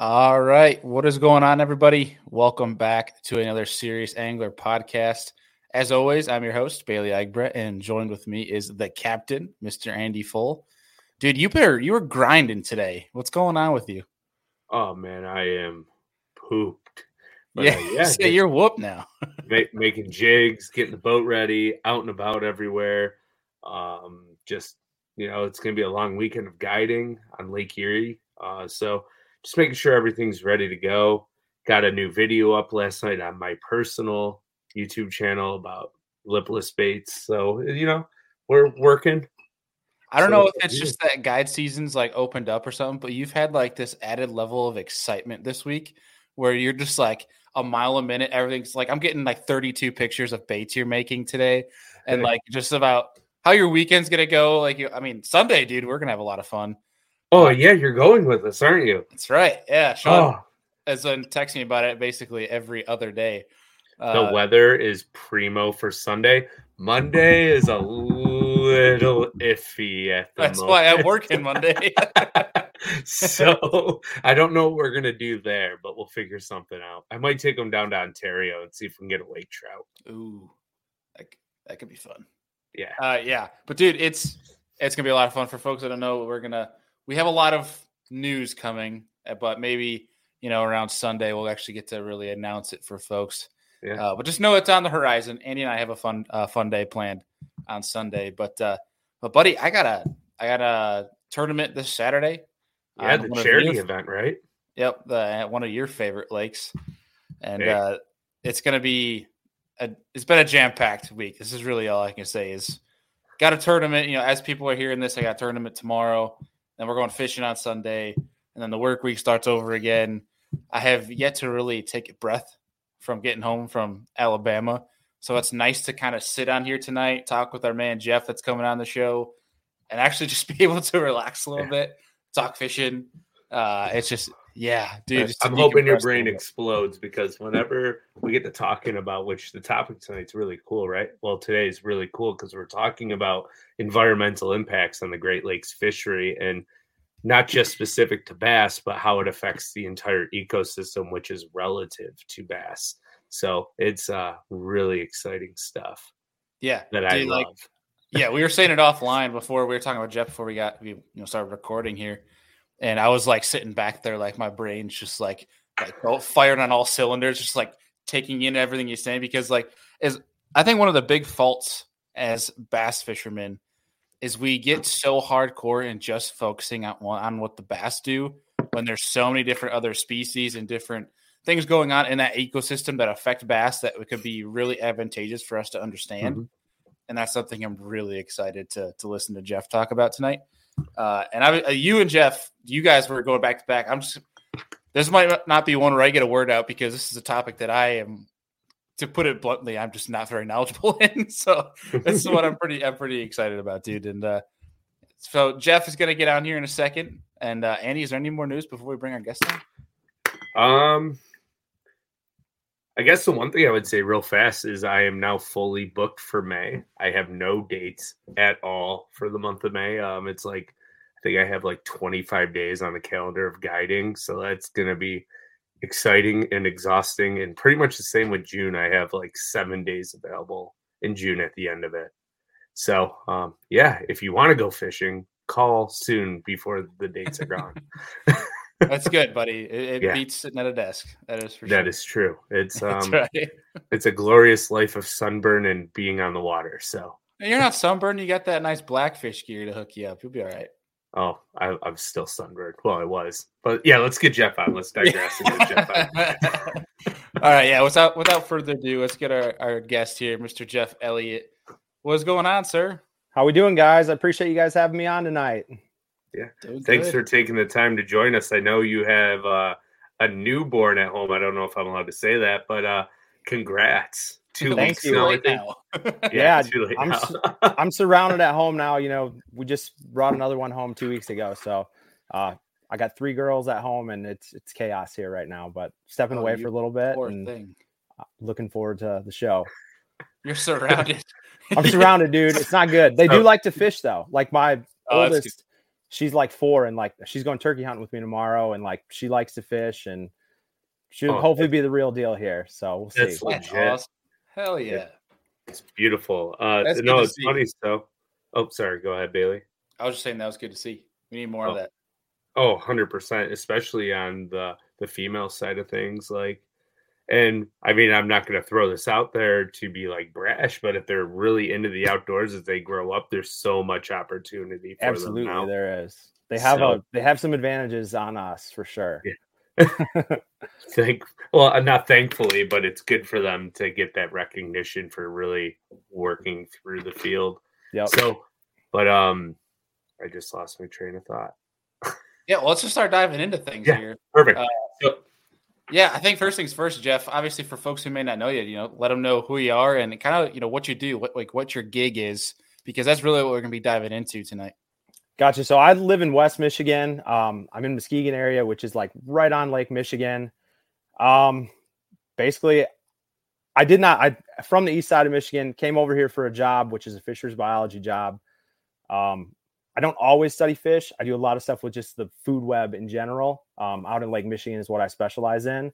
All right. What is going on, everybody? Welcome back to another Serious Angler podcast. As always, I'm your host, Bailey Egbert, and joined with me is the captain, Mr. Andy Full. Dude, you better you were grinding today. What's going on with you? Oh man, I am pooped. But, yeah, uh, yeah so you're whooped now. make, making jigs, getting the boat ready, out and about everywhere. Um, just you know, it's gonna be a long weekend of guiding on Lake Erie. Uh, so just making sure everything's ready to go. Got a new video up last night on my personal YouTube channel about lipless baits. So, you know, we're working. I don't so, know if it's just that guide season's like opened up or something, but you've had like this added level of excitement this week where you're just like a mile a minute. Everything's like I'm getting like 32 pictures of baits you're making today, and like just about how your weekend's gonna go. Like, you, I mean, Sunday, dude, we're gonna have a lot of fun. Oh yeah, you're going with us, aren't you? That's right. Yeah, Sean oh. has been texting me about it basically every other day. Uh, the weather is primo for Sunday. Monday is a little iffy at the That's moment. why I'm working Monday. so I don't know what we're gonna do there, but we'll figure something out. I might take them down to Ontario and see if we can get a lake trout. Ooh, that, that could be fun. Yeah, uh, yeah. But dude, it's it's gonna be a lot of fun for folks that don't know. What we're gonna we have a lot of news coming, uh, but maybe you know around Sunday we'll actually get to really announce it for folks. Yeah. Uh, but just know it's on the horizon. Andy and I have a fun uh, fun day planned on Sunday. But uh, but buddy, I got a I got a tournament this Saturday. Yeah, the charity your, event, right? Yep, the one of your favorite lakes, and hey. uh, it's going to be a, it's been a jam packed week. This is really all I can say is got a tournament. You know, as people are hearing this, I got a tournament tomorrow. Then we're going fishing on Sunday, and then the work week starts over again. I have yet to really take a breath from getting home from Alabama. So it's nice to kind of sit on here tonight, talk with our man Jeff that's coming on the show, and actually just be able to relax a little yeah. bit, talk fishing. Uh, it's just yeah, dude. I'm hoping your brain explodes because whenever we get to talking about which the topic tonight's really cool, right? Well, today is really cool because we're talking about environmental impacts on the Great Lakes fishery and not just specific to bass, but how it affects the entire ecosystem, which is relative to bass. So it's uh really exciting stuff. Yeah, that I love. Like, yeah, we were saying it offline before we were talking about Jeff before we got we you know started recording here and I was like sitting back there, like my brain's just like like fired on all cylinders, just like taking in everything you're saying. Because like is I think one of the big faults as bass fishermen is we get so hardcore and just focusing on on what the bass do when there's so many different other species and different things going on in that ecosystem that affect bass that it could be really advantageous for us to understand. Mm-hmm. And that's something I'm really excited to to listen to Jeff talk about tonight. Uh, and I, uh, you and Jeff, you guys were going back to back. I'm just this might not be one where I get a word out because this is a topic that I am, to put it bluntly, I'm just not very knowledgeable in. So this is what I'm pretty, I'm pretty excited about, dude. And uh, so Jeff is going to get on here in a second. And uh, Andy, is there any more news before we bring our guest in? Um, I guess the one thing I would say real fast is I am now fully booked for May. I have no dates at all for the month of May. Um, it's like I think I have like 25 days on the calendar of guiding, so that's gonna be exciting and exhausting. And pretty much the same with June. I have like seven days available in June at the end of it. So um, yeah, if you want to go fishing, call soon before the dates are gone. That's good, buddy. It, it yeah. beats sitting at a desk. That is for sure. That is true. It's um, right. it's a glorious life of sunburn and being on the water. So and you're not sunburned. You got that nice blackfish gear to hook you up. You'll be all right. Oh, I, am still sunburned. Well, I was, but yeah. Let's get Jeff on. Let's digress. Jeff on. all right, yeah. Without without further ado, let's get our, our guest here, Mr. Jeff Elliott. What's going on, sir? How we doing, guys? I appreciate you guys having me on tonight. Yeah. Doing Thanks good. for taking the time to join us. I know you have uh, a newborn at home. I don't know if I'm allowed to say that, but uh, congrats. Two Thank weeks you. Right now. yeah, yeah I'm, now. I'm surrounded at home now. You know, we just brought another one home two weeks ago. So uh, I got three girls at home and it's it's chaos here right now, but stepping oh, away for a little bit and thing. looking forward to the show. You're surrounded. I'm surrounded, dude. It's not good. They do like to fish though. Like my oh, oldest she's like four and like she's going turkey hunting with me tomorrow and like she likes to fish and she'll oh, hopefully be the real deal here. So we'll that's see. Legit. Awesome. Hell yeah. It's beautiful. Uh that's no, it's see. funny so. Oh, sorry. Go ahead, Bailey. I was just saying that was good to see. We need more oh. of that. Oh, 100%, especially on the the female side of things like and I mean, I'm not going to throw this out there to be like brash, but if they're really into the outdoors as they grow up, there's so much opportunity for Absolutely, them now. there is. They have so, a they have some advantages on us for sure. Yeah. Thank well, uh, not thankfully, but it's good for them to get that recognition for really working through the field. Yeah. So, but um, I just lost my train of thought. yeah, well, let's just start diving into things yeah, here. Perfect. Uh, so, yeah, I think first things first, Jeff. Obviously, for folks who may not know you, you know, let them know who you are and kind of you know what you do, what like what your gig is, because that's really what we're going to be diving into tonight. Gotcha. So I live in West Michigan. Um, I'm in Muskegon area, which is like right on Lake Michigan. Um, basically, I did not. I from the east side of Michigan came over here for a job, which is a fisheries biology job. Um, I don't always study fish. I do a lot of stuff with just the food web in general. Um, out in Lake Michigan is what I specialize in,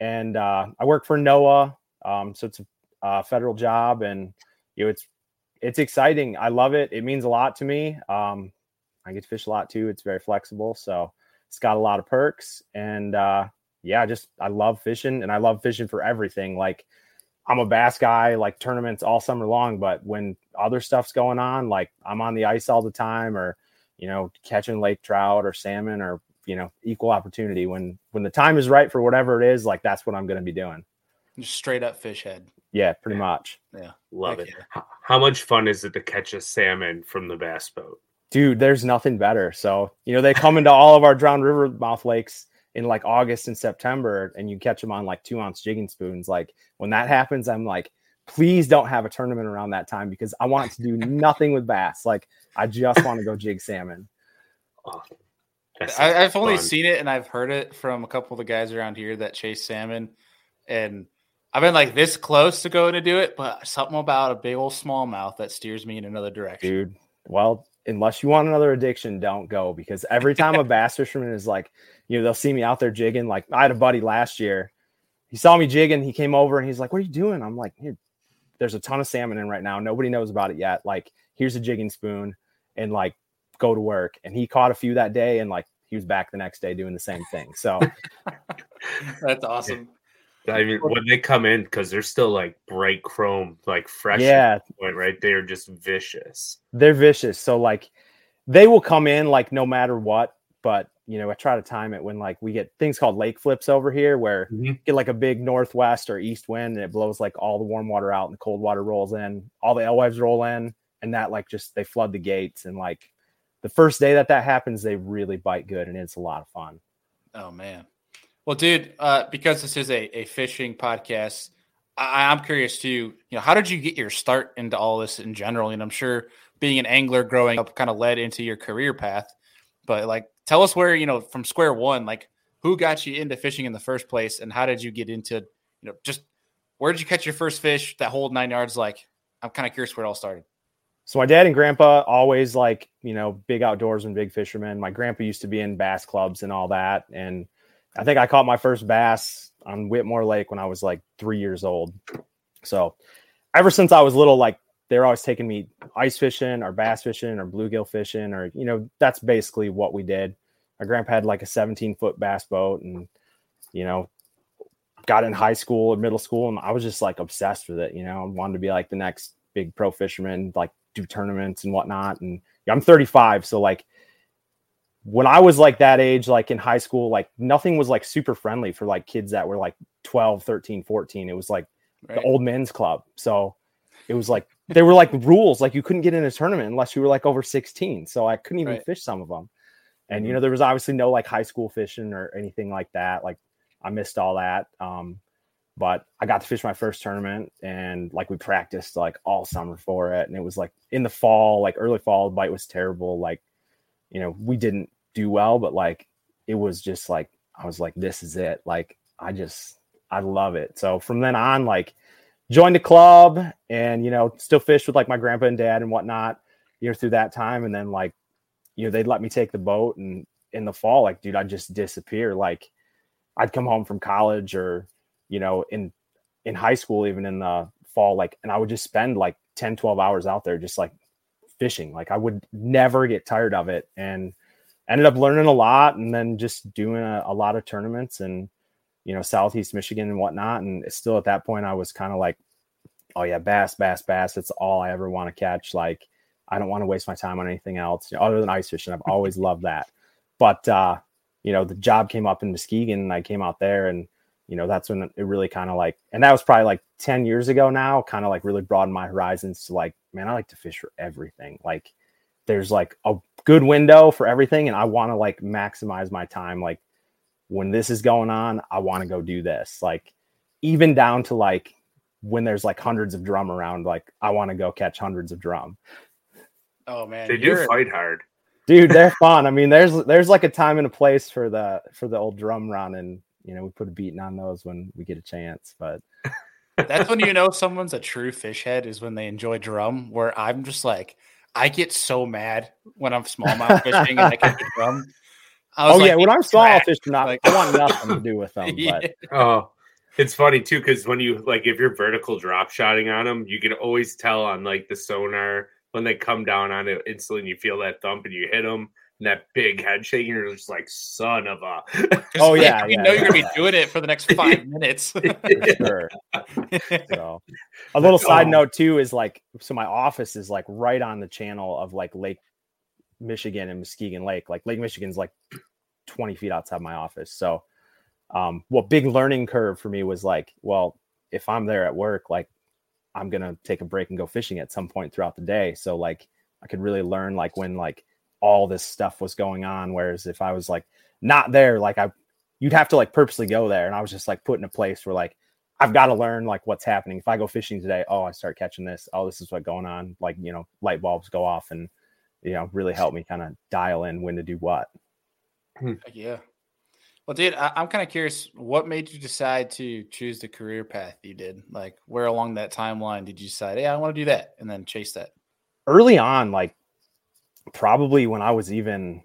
and uh, I work for NOAA. Um, so it's a, federal job, and you know it's it's exciting. I love it. It means a lot to me. Um, I get to fish a lot too. It's very flexible, so it's got a lot of perks. And uh, yeah, just I love fishing, and I love fishing for everything. Like I'm a bass guy, like tournaments all summer long. But when other stuff's going on, like I'm on the ice all the time, or you know, catching lake trout or salmon, or you know, equal opportunity. When when the time is right for whatever it is, like that's what I'm going to be doing. Just straight up fish head. Yeah, pretty yeah. much. Yeah, love Heck it. Yeah. How much fun is it to catch a salmon from the bass boat? Dude, there's nothing better. So you know, they come into all of our drowned river mouth lakes in like August and September and you catch them on like two ounce jigging spoons. Like when that happens, I'm like, please don't have a tournament around that time because I want to do nothing with bass. Like I just want to go jig salmon. Oh, I, have only seen it and I've heard it from a couple of the guys around here that chase salmon. And I've been like this close to going to do it, but something about a big old smallmouth that steers me in another direction. Dude, well, unless you want another addiction, don't go because every time a bass fisherman is like, you know, they'll see me out there jigging. Like I had a buddy last year, he saw me jigging, he came over and he's like, "What are you doing?" I'm like, "There's a ton of salmon in right now. Nobody knows about it yet. Like, here's a jigging spoon, and like, go to work." And he caught a few that day, and like, he was back the next day doing the same thing. So that's awesome. I mean, when they come in, because they're still like bright chrome, like fresh. Yeah. Point, right. They're just vicious. They're vicious. So, like, they will come in like no matter what. But you know, I try to time it when like we get things called lake flips over here where mm-hmm. get like a big northwest or east wind and it blows like all the warm water out and the cold water rolls in, all the alewives roll in, and that like just they flood the gates and like the first day that that happens, they really bite good and it's a lot of fun. Oh man. Well, dude, uh, because this is a, a fishing podcast, I, I'm curious too. You know, how did you get your start into all this in general? And I'm sure being an angler growing up kind of led into your career path. But like, tell us where you know from square one, like who got you into fishing in the first place, and how did you get into you know just where did you catch your first fish that whole nine yards? Like, I'm kind of curious where it all started. So my dad and grandpa always like you know big outdoors and big fishermen. My grandpa used to be in bass clubs and all that, and I think I caught my first bass on Whitmore Lake when I was like three years old. So ever since I was little, like they're always taking me ice fishing or bass fishing or bluegill fishing or you know that's basically what we did my grandpa had like a 17 foot bass boat and you know got in high school or middle school and i was just like obsessed with it you know i wanted to be like the next big pro fisherman like do tournaments and whatnot and i'm 35 so like when i was like that age like in high school like nothing was like super friendly for like kids that were like 12 13 14 it was like right. the old men's club. So it was like there were like rules. Like you couldn't get in a tournament unless you were like over 16 so i couldn't even right. fish some of them and you mm-hmm. know there was obviously no like high school fishing or anything like that. Like i missed all that. Um but i got to fish my first tournament and like we practiced like all summer for it. And it was like in the fall like early fall the bite was terrible. Like you know we didn't do well but like it was just like i was like this is it like i just i love it so from then on like joined a club and you know still fished with like my grandpa and dad and whatnot you know through that time and then like you know, they'd let me take the boat and in the fall, like, dude, I'd just disappear. Like I'd come home from college or, you know, in in high school, even in the fall, like, and I would just spend like 10, 12 hours out there just like fishing. Like I would never get tired of it. And ended up learning a lot and then just doing a, a lot of tournaments and you know, Southeast Michigan and whatnot. And still at that point, I was kind of like, oh yeah, bass, bass, bass. It's all I ever want to catch. Like, I don't want to waste my time on anything else you know, other than ice fishing. I've always loved that. But, uh, you know, the job came up in Muskegon and I came out there and, you know, that's when it really kind of like, and that was probably like 10 years ago now, kind of like really broadened my horizons to like, man, I like to fish for everything. Like, there's like a good window for everything. And I want to like maximize my time. Like, when this is going on, I want to go do this. Like even down to like when there's like hundreds of drum around, like I want to go catch hundreds of drum. Oh man, they do fight hard, dude. They're fun. I mean, there's there's like a time and a place for the for the old drum run, and you know we put a beating on those when we get a chance. But that's when you know someone's a true fish head is when they enjoy drum. Where I'm just like, I get so mad when I'm smallmouth fishing and I catch a drum oh like, yeah, when I'm smallmouth fishing, like, I want nothing to do with them. yeah. But oh, it's funny too because when you like if you're vertical drop shotting on them, you can always tell on like the sonar when they come down on it instantly. And you feel that thump and you hit them. And that big head shaking, you're just like, son of a. oh yeah, you yeah, know yeah, you're gonna be doing it for the next five minutes. sure. So, a little side oh. note too is like, so my office is like right on the channel of like Lake Michigan and Muskegon Lake. Like Lake Michigan's like 20 feet outside my office. So, um, what big learning curve for me was like, well, if I'm there at work, like I'm gonna take a break and go fishing at some point throughout the day. So like I could really learn like when like all this stuff was going on. Whereas if I was like not there, like I you'd have to like purposely go there. And I was just like put in a place where like I've got to learn like what's happening. If I go fishing today, oh, I start catching this. Oh, this is what's going on. Like, you know, light bulbs go off and you know, really help me kind of dial in when to do what. Hmm. Yeah. Well, dude, I, am kind of curious. What made you decide to choose the career path you did? Like, where along that timeline did you decide, "Hey, I want to do that," and then chase that? Early on, like probably when I was even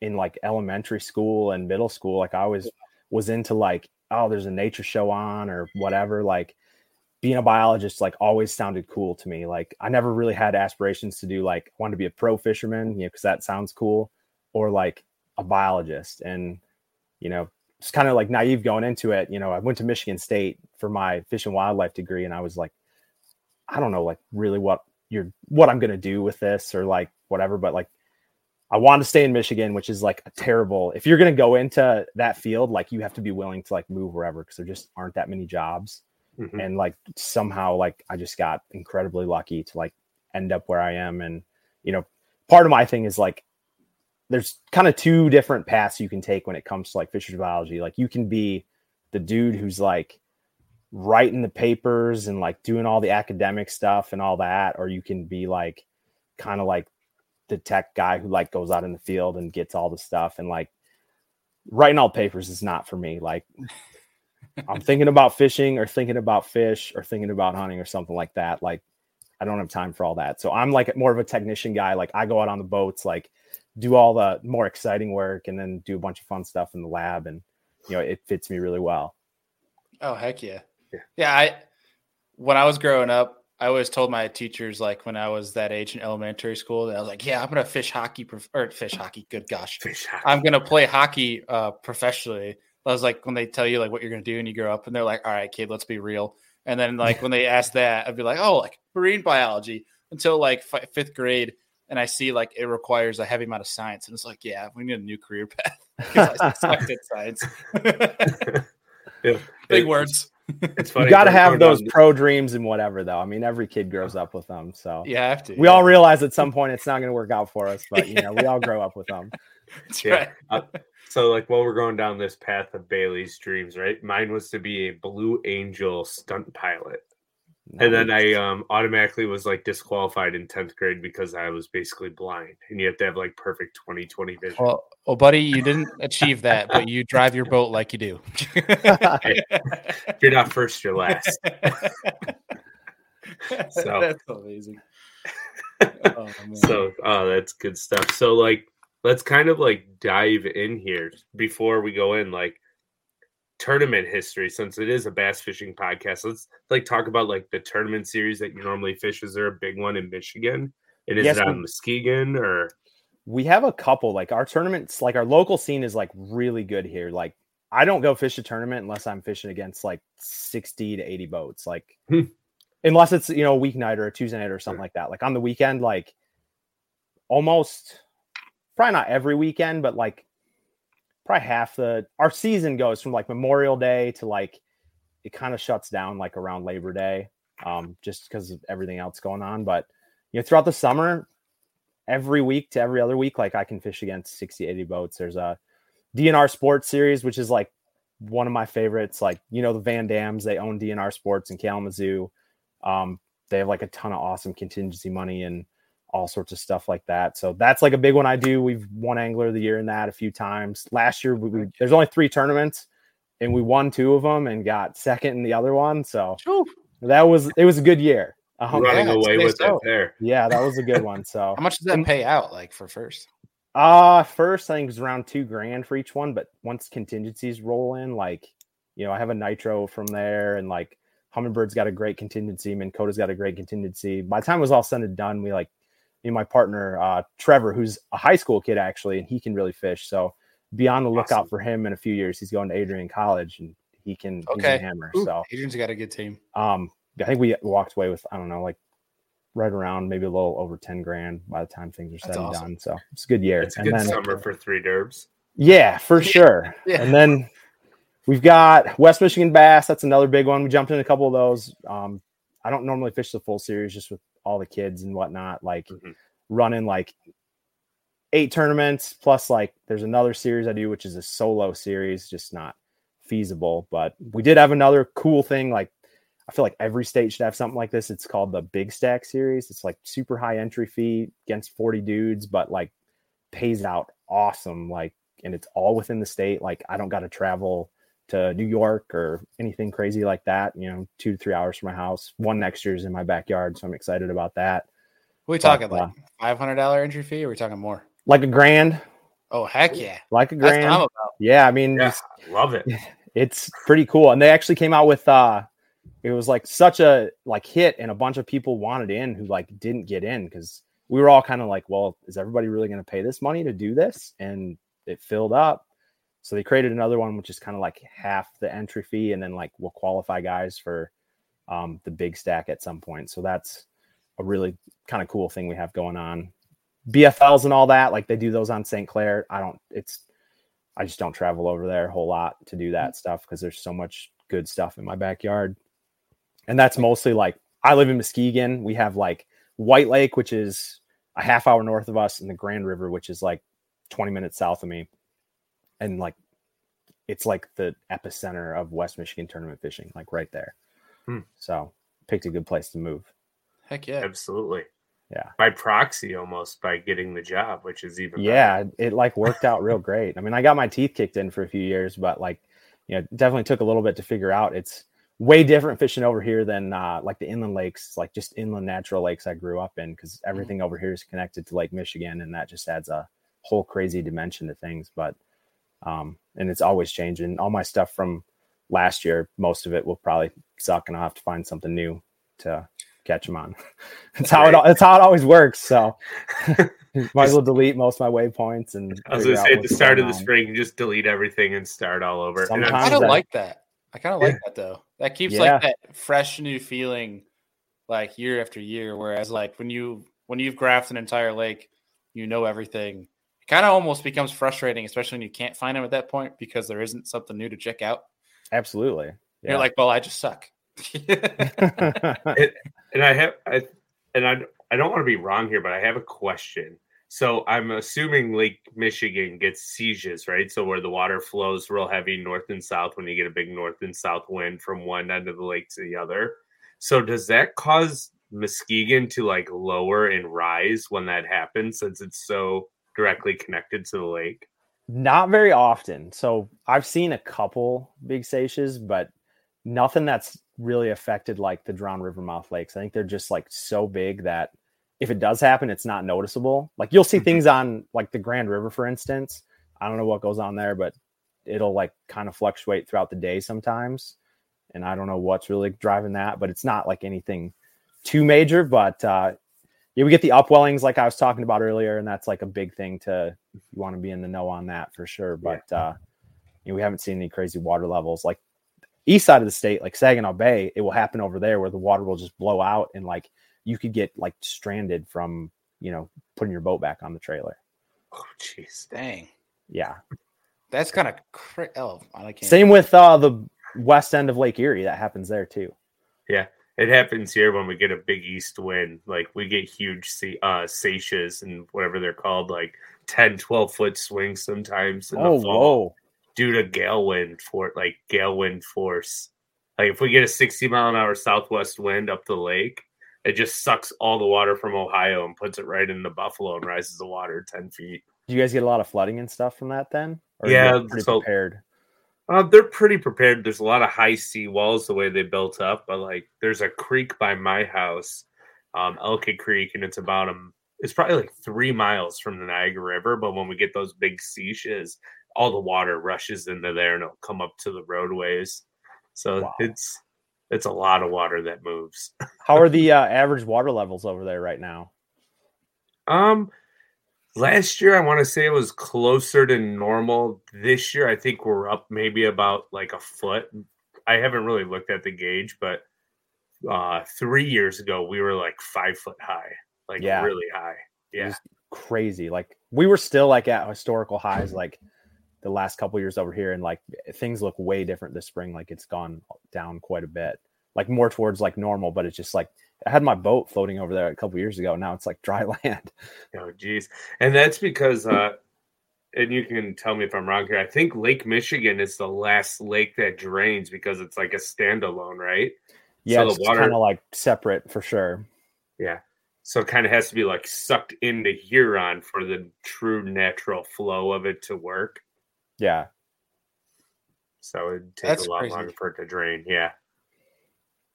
in like elementary school and middle school, like I was was into like, oh, there's a nature show on or whatever. Like being a biologist, like always sounded cool to me. Like I never really had aspirations to do like want to be a pro fisherman, you know, because that sounds cool, or like a biologist and you know it's kind of like naive going into it you know i went to michigan state for my fish and wildlife degree and i was like i don't know like really what you're what i'm to do with this or like whatever but like i want to stay in michigan which is like a terrible if you're going to go into that field like you have to be willing to like move wherever because there just aren't that many jobs mm-hmm. and like somehow like i just got incredibly lucky to like end up where i am and you know part of my thing is like there's kind of two different paths you can take when it comes to like fisheries biology. Like you can be the dude who's like writing the papers and like doing all the academic stuff and all that, or you can be like kind of like the tech guy who like goes out in the field and gets all the stuff and like writing all papers is not for me. Like I'm thinking about fishing or thinking about fish or thinking about hunting or something like that. Like I don't have time for all that. So I'm like more of a technician guy. Like I go out on the boats, like do all the more exciting work and then do a bunch of fun stuff in the lab and you know it fits me really well oh heck yeah yeah, yeah i when i was growing up i always told my teachers like when i was that age in elementary school that i was like yeah i'm gonna fish hockey prof- or fish hockey good gosh hockey. i'm gonna play hockey uh, professionally i was like when they tell you like what you're gonna do and you grow up and they're like all right kid let's be real and then like when they ask that i'd be like oh like marine biology until like f- fifth grade and I see like it requires a heavy amount of science, and it's like, yeah, we need a new career path because I sucked at science. yeah, big words. It's funny. You got to have those pro dreams and whatever, though. I mean, every kid grows up with them, so yeah, I have to. We yeah. all realize at some point it's not going to work out for us, but you know, we all grow up with them. That's yeah. Right. Uh, so, like, while we're going down this path of Bailey's dreams, right? Mine was to be a Blue Angel stunt pilot. Nice. And then I um, automatically was like disqualified in 10th grade because I was basically blind and you have to have like perfect 20 20 vision. Well, well buddy, you didn't achieve that, but you drive your boat like you do. hey, you're not first, you're last. so that's amazing. oh, so, oh, that's good stuff. So, like, let's kind of like dive in here before we go in, like tournament history, since it is a bass fishing podcast. Let's like talk about like the tournament series that you normally fish. Is there a big one in Michigan? And is yes, it on Muskegon or? We have a couple. Like our tournaments, like our local scene is like really good here. Like I don't go fish a tournament unless I'm fishing against like 60 to 80 boats. Like hmm. unless it's you know a weeknight or a Tuesday night or something like that. Like on the weekend, like almost probably not every weekend, but like probably half the our season goes from like Memorial Day to like it kind of shuts down like around Labor Day, um, just because of everything else going on. But you know, throughout the summer, every week to every other week, like I can fish against 60, 80 boats. There's a DNR Sports Series, which is like one of my favorites. Like, you know, the Van Dams, they own DNR Sports in Kalamazoo. Um, they have like a ton of awesome contingency money and all sorts of stuff like that. So that's like a big one I do. We've won Angler of the Year in that a few times. Last year, we, we there's only three tournaments and we won two of them and got second in the other one. So that was, it was a good year. Running yeah, away with it there. Yeah, that was a good one. So how much does that pay out like for first? Uh first I think it's around two grand for each one, but once contingencies roll in, like you know, I have a nitro from there and like Humminbird's got a great contingency, Minn Kota's got a great contingency. By the time it was all said and done, we like me and my partner, uh, Trevor, who's a high school kid actually, and he can really fish. So be on the lookout awesome. for him in a few years. He's going to Adrian College and he can okay. hammer. Ooh, so Adrian's got a good team. Um, I think we walked away with I don't know, like right around maybe a little over 10 grand by the time things are said That's and awesome. done. So it's a good year. It's a good then, summer for three derbs. Yeah, for sure. yeah. And then we've got West Michigan bass. That's another big one. We jumped in a couple of those. Um, I don't normally fish the full series just with all the kids and whatnot, like mm-hmm. running like eight tournaments plus like there's another series I do, which is a solo series, just not feasible. But we did have another cool thing like I feel like every state should have something like this. It's called the Big Stack series. It's like super high entry fee against 40 dudes, but like pays out awesome. Like, and it's all within the state. Like, I don't got to travel to New York or anything crazy like that. You know, two to three hours from my house. One next year is in my backyard, so I'm excited about that. What are we talking but, like uh, five hundred dollar entry fee? Or are we talking more? Like a grand. Oh heck yeah! Like a grand. Yeah, I mean, yeah, love it. It's pretty cool, and they actually came out with uh it was like such a like hit and a bunch of people wanted in who like didn't get in because we were all kind of like well is everybody really going to pay this money to do this and it filled up so they created another one which is kind of like half the entry fee and then like we'll qualify guys for um, the big stack at some point. So that's a really kind of cool thing we have going on. Bfls and all that like they do those on st clair. I don't it's i just don't travel over there a whole lot to do that stuff because there's so much good stuff in my backyard. And that's mostly like I live in Muskegon. We have like White Lake, which is a half hour north of us, and the Grand River, which is like 20 minutes south of me. And like it's like the epicenter of West Michigan tournament fishing, like right there. Hmm. So picked a good place to move. Heck yeah. Absolutely. Yeah. By proxy almost by getting the job, which is even Yeah, better. it like worked out real great. I mean, I got my teeth kicked in for a few years, but like, you know, definitely took a little bit to figure out it's way different fishing over here than uh, like the inland lakes, like just inland natural lakes I grew up in, because mm-hmm. everything mm-hmm. over here is connected to Lake Michigan, and that just adds a whole crazy dimension to things. But um, and it's always changing. All my stuff from last year, most of it will probably suck, and I'll have to find something new to catch them on. That's how it. That's how it always works. So. Might as well delete most of my waypoints and. I was going to say at the start of the on. spring, you just delete everything and start all over. Sometimes I don't like that. I kind of like that though. That keeps yeah. like that fresh new feeling like year after year. Whereas like when you when you've graphed an entire lake, you know everything. It kind of almost becomes frustrating, especially when you can't find them at that point because there isn't something new to check out. Absolutely. Yeah. You're like, well, I just suck. it, and I have I and I I don't want to be wrong here, but I have a question. So I'm assuming Lake Michigan gets seiches, right? So where the water flows real heavy north and south when you get a big north and south wind from one end of the lake to the other. So does that cause Muskegon to like lower and rise when that happens since it's so directly connected to the lake? Not very often. So I've seen a couple big seiches, but nothing that's really affected like the Drowned River mouth lakes. I think they're just like so big that if it does happen, it's not noticeable. Like you'll see mm-hmm. things on like the Grand River, for instance. I don't know what goes on there, but it'll like kind of fluctuate throughout the day sometimes. And I don't know what's really driving that, but it's not like anything too major. But uh, yeah, we get the upwellings like I was talking about earlier, and that's like a big thing to you want to be in the know on that for sure. But yeah. uh, you know, we haven't seen any crazy water levels like east side of the state, like Saginaw Bay. It will happen over there where the water will just blow out and like you could get like stranded from you know putting your boat back on the trailer. Oh, jeez, dang. Yeah, that's kind of cra- oh, I can't. Same with uh, the west end of Lake Erie. That happens there too. Yeah, it happens here when we get a big east wind. Like we get huge uh, seiches and whatever they're called, like 10, 12 foot swings sometimes. In oh, the fall whoa. Due to gale wind for like gale wind force. Like if we get a 60 mile an hour southwest wind up the lake, it just sucks all the water from Ohio and puts it right into Buffalo and rises the water 10 feet. Do you guys get a lot of flooding and stuff from that then? Or yeah, pretty so, prepared. Uh, they're pretty prepared. There's a lot of high sea walls the way they built up, but like there's a creek by my house, um, Ellicott Creek, and it's about a it's probably like three miles from the Niagara River. But when we get those big seiches, all the water rushes into there and it'll come up to the roadways. So wow. it's it's a lot of water that moves. How are the uh, average water levels over there right now? Um, last year I want to say it was closer to normal. This year I think we're up maybe about like a foot. I haven't really looked at the gauge, but uh, three years ago we were like five foot high, like yeah. really high. Yeah, crazy. Like we were still like at historical highs, like the last couple years over here and like things look way different this spring like it's gone down quite a bit like more towards like normal but it's just like i had my boat floating over there a couple years ago now it's like dry land oh geez and that's because uh and you can tell me if i'm wrong here i think lake michigan is the last lake that drains because it's like a standalone right yeah so it's water... kind of like separate for sure yeah so it kind of has to be like sucked into huron for the true natural flow of it to work yeah. So it'd take That's a lot crazy. longer for it to drain. Yeah.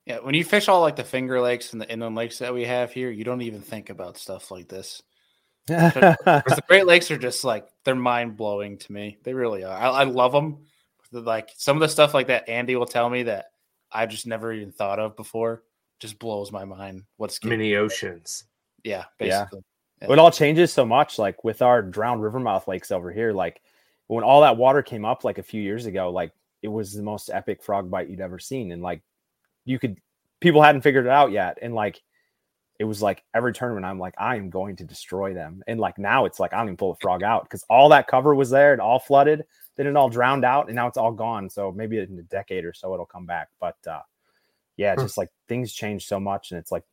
Yeah. When you fish all like the Finger Lakes and the inland lakes that we have here, you don't even think about stuff like this. the Great Lakes are just like they're mind blowing to me. They really are. I, I love them. Like some of the stuff like that, Andy will tell me that I just never even thought of before. Just blows my mind. What's mini oceans? Yeah, basically. Yeah. It all changes so much. Like with our drowned river mouth lakes over here, like when all that water came up like a few years ago, like it was the most epic frog bite you'd ever seen. And like you could people hadn't figured it out yet. And like it was like every tournament, I'm like, I am going to destroy them. And like now it's like I don't even pull a frog out because all that cover was there and all flooded, then it all drowned out, and now it's all gone. So maybe in a decade or so it'll come back. But uh yeah, it's just like things change so much, and it's like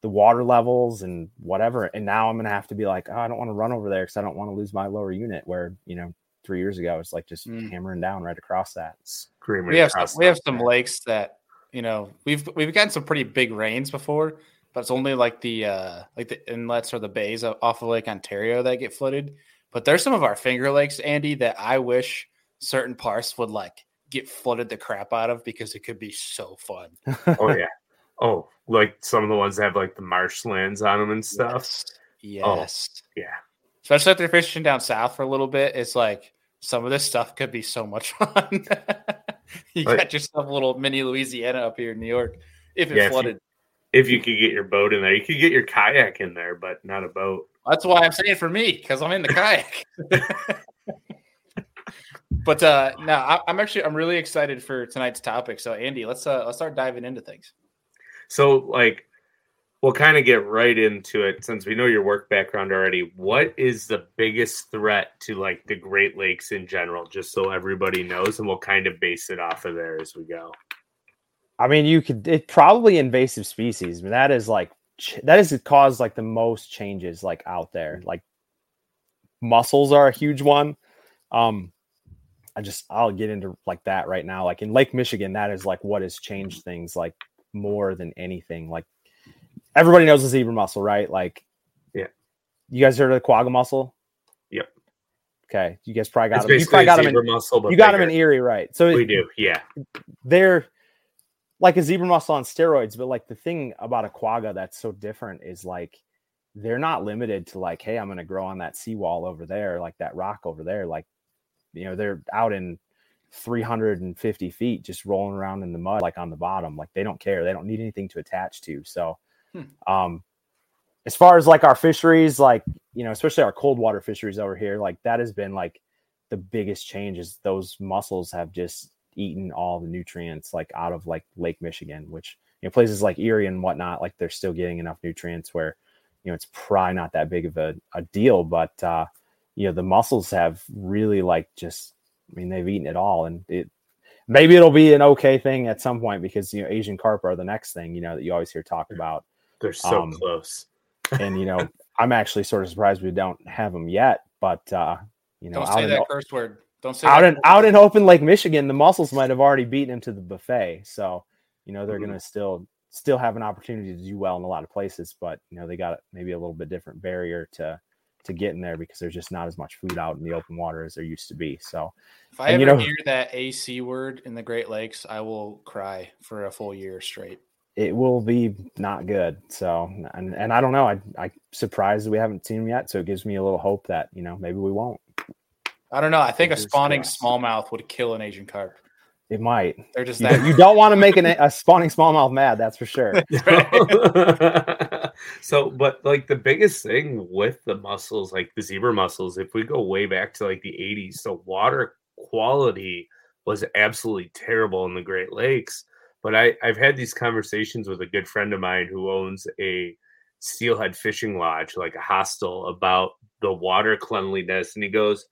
the water levels and whatever. And now I'm gonna have to be like, oh, I don't want to run over there because I don't want to lose my lower unit where you know three years ago. It's like just mm. hammering down right across that. Screaming we have some, we have some lakes that you know we've we've gotten some pretty big rains before, but it's only like the uh like the inlets or the bays off of Lake Ontario that get flooded. But there's some of our finger lakes, Andy, that I wish certain parts would like get flooded the crap out of because it could be so fun. oh yeah. Oh, like some of the ones that have like the marshlands on them and stuff. Yes. yes. Oh, yeah. Especially if they're fishing down south for a little bit. It's like some of this stuff could be so much fun. you right. got yourself a little mini Louisiana up here in New York if it yeah, flooded. If you, if you could get your boat in there, you could get your kayak in there, but not a boat. That's why I'm saying for me because I'm in the kayak. but uh now I, I'm actually I'm really excited for tonight's topic. So Andy, let's uh let's start diving into things. So like we'll kind of get right into it since we know your work background already. What is the biggest threat to like the Great Lakes in general, just so everybody knows, and we'll kind of base it off of there as we go. I mean, you could it probably invasive species, but that is like that has caused like the most changes like out there. Like mussels are a huge one. Um, I just I'll get into like that right now. Like in Lake Michigan, that is like what has changed things like more than anything. Like everybody knows the zebra mussel, right? Like, yeah. You guys heard of the quagga mussel? Yep. Okay, you guys probably got them. You probably got them in mussel, you got them in Erie, right? So we do, yeah. They're like a zebra mussel on steroids, but like the thing about a quagga that's so different is like they're not limited to like, hey, I'm going to grow on that seawall over there, like that rock over there. Like, you know, they're out in 350 feet just rolling around in the mud, like on the bottom. Like they don't care. They don't need anything to attach to. So, hmm. um, as far as like our fisheries, like, you know, especially our cold water fisheries over here, like that has been like the biggest change is those mussels have just eaten all the nutrients like out of like Lake Michigan, which, you know, places like Erie and whatnot, like they're still getting enough nutrients where, you know, it's probably not that big of a, a deal, but, uh, you know, the mussels have really like just, I mean, they've eaten it all and it, maybe it'll be an okay thing at some point because, you know, Asian carp are the next thing, you know, that you always hear talk about. They're so um, close. and, you know, I'm actually sort of surprised we don't have them yet, but, uh, you know, don't say that curse word. Don't say out in out in open Lake Michigan, the mussels might have already beaten him to the buffet. So, you know, they're mm-hmm. going to still still have an opportunity to do well in a lot of places, but you know, they got maybe a little bit different barrier to to get in there because there's just not as much food out in the open water as there used to be. So, if I and, ever you know, hear that AC word in the Great Lakes, I will cry for a full year straight. It will be not good. So, and and I don't know. I I surprised we haven't seen them yet. So it gives me a little hope that you know maybe we won't. I don't know. I think a spawning smallmouth would kill an Asian carp. It might. They're just you, you don't want to make an, a spawning smallmouth mad. That's for sure. so, but like the biggest thing with the mussels, like the zebra mussels, if we go way back to like the 80s, the water quality was absolutely terrible in the Great Lakes. But I, I've had these conversations with a good friend of mine who owns a steelhead fishing lodge, like a hostel, about the water cleanliness. And he goes,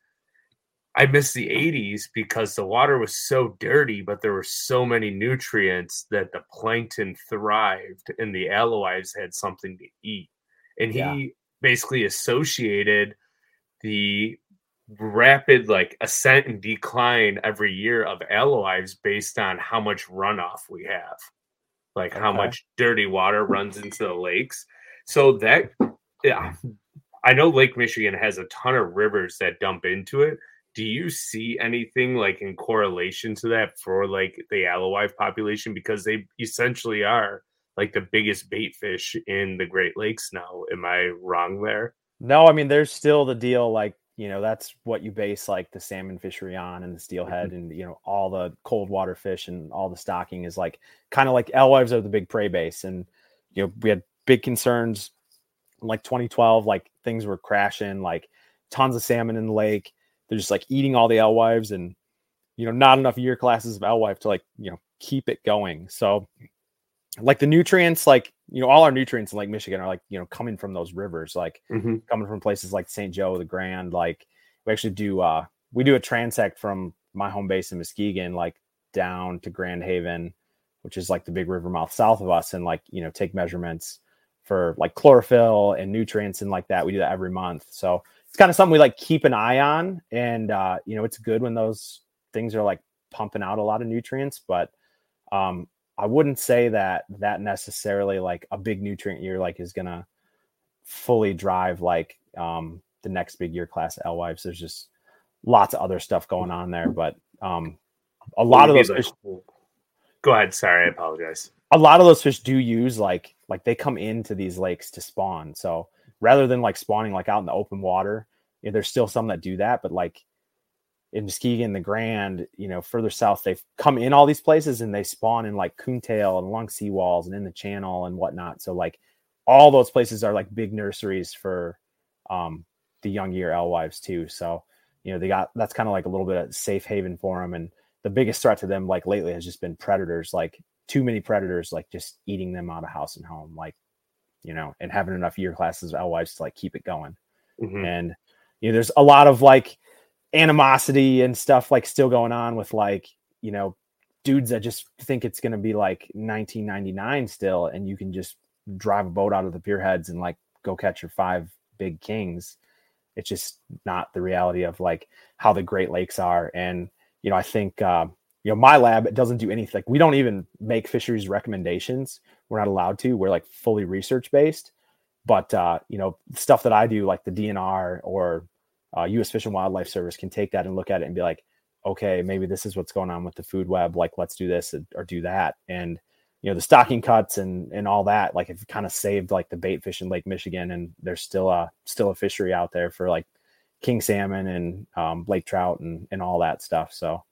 I miss the 80s because the water was so dirty, but there were so many nutrients that the plankton thrived and the alewives had something to eat. And he yeah. basically associated the rapid like ascent and decline every year of alewives based on how much runoff we have, like okay. how much dirty water runs into the lakes. So that, yeah, I know Lake Michigan has a ton of rivers that dump into it do you see anything like in correlation to that for like the alewife population because they essentially are like the biggest bait fish in the Great Lakes now? Am I wrong there? No, I mean there's still the deal like you know that's what you base like the salmon fishery on and the steelhead mm-hmm. and you know all the cold water fish and all the stocking is like kind of like alewives are the big prey base. And you know we had big concerns like 2012 like things were crashing like tons of salmon in the lake. They're just like eating all the alewives and you know not enough year classes of alewife to like you know keep it going. So like the nutrients like you know all our nutrients in lake michigan are like you know coming from those rivers like mm-hmm. coming from places like st joe the grand like we actually do uh we do a transect from my home base in muskegon like down to grand haven which is like the big river mouth south of us and like you know take measurements for like chlorophyll and nutrients and like that we do that every month so it's kind of something we like keep an eye on. And, uh, you know, it's good when those things are like pumping out a lot of nutrients, but, um, I wouldn't say that that necessarily like a big nutrient year, like is to fully drive like, um, the next big year class alewives. There's just lots of other stuff going on there, but, um, a lot of those fish. Go ahead. Sorry. I apologize. A lot of those fish do use like, like they come into these lakes to spawn. So, rather than like spawning like out in the open water. Know, there's still some that do that, but like in Muskegon, the Grand, you know, further south, they've come in all these places and they spawn in like coontail and along seawalls and in the channel and whatnot. So like all those places are like big nurseries for um, the young year alewives too. So you know they got that's kind of like a little bit of safe haven for them. And the biggest threat to them like lately has just been predators, like too many predators, like just eating them out of house and home. Like you know, and having enough year classes of alewives to like keep it going. Mm-hmm. And you know, there's a lot of like animosity and stuff like still going on with like, you know, dudes that just think it's going to be like 1999 still, and you can just drive a boat out of the pier heads and like go catch your five big kings. It's just not the reality of like how the Great Lakes are. And, you know, I think, uh, you know, my lab, it doesn't do anything. Like we don't even make fisheries recommendations. We're not allowed to. We're like fully research based. But uh, you know, stuff that I do, like the DNR or uh, U.S. Fish and Wildlife Service, can take that and look at it and be like, okay, maybe this is what's going on with the food web. Like, let's do this or do that. And you know the stocking cuts and and all that like it kind of saved like the bait fish in lake michigan and there's still a still a fishery out there for like king salmon and um, lake trout and and all that stuff so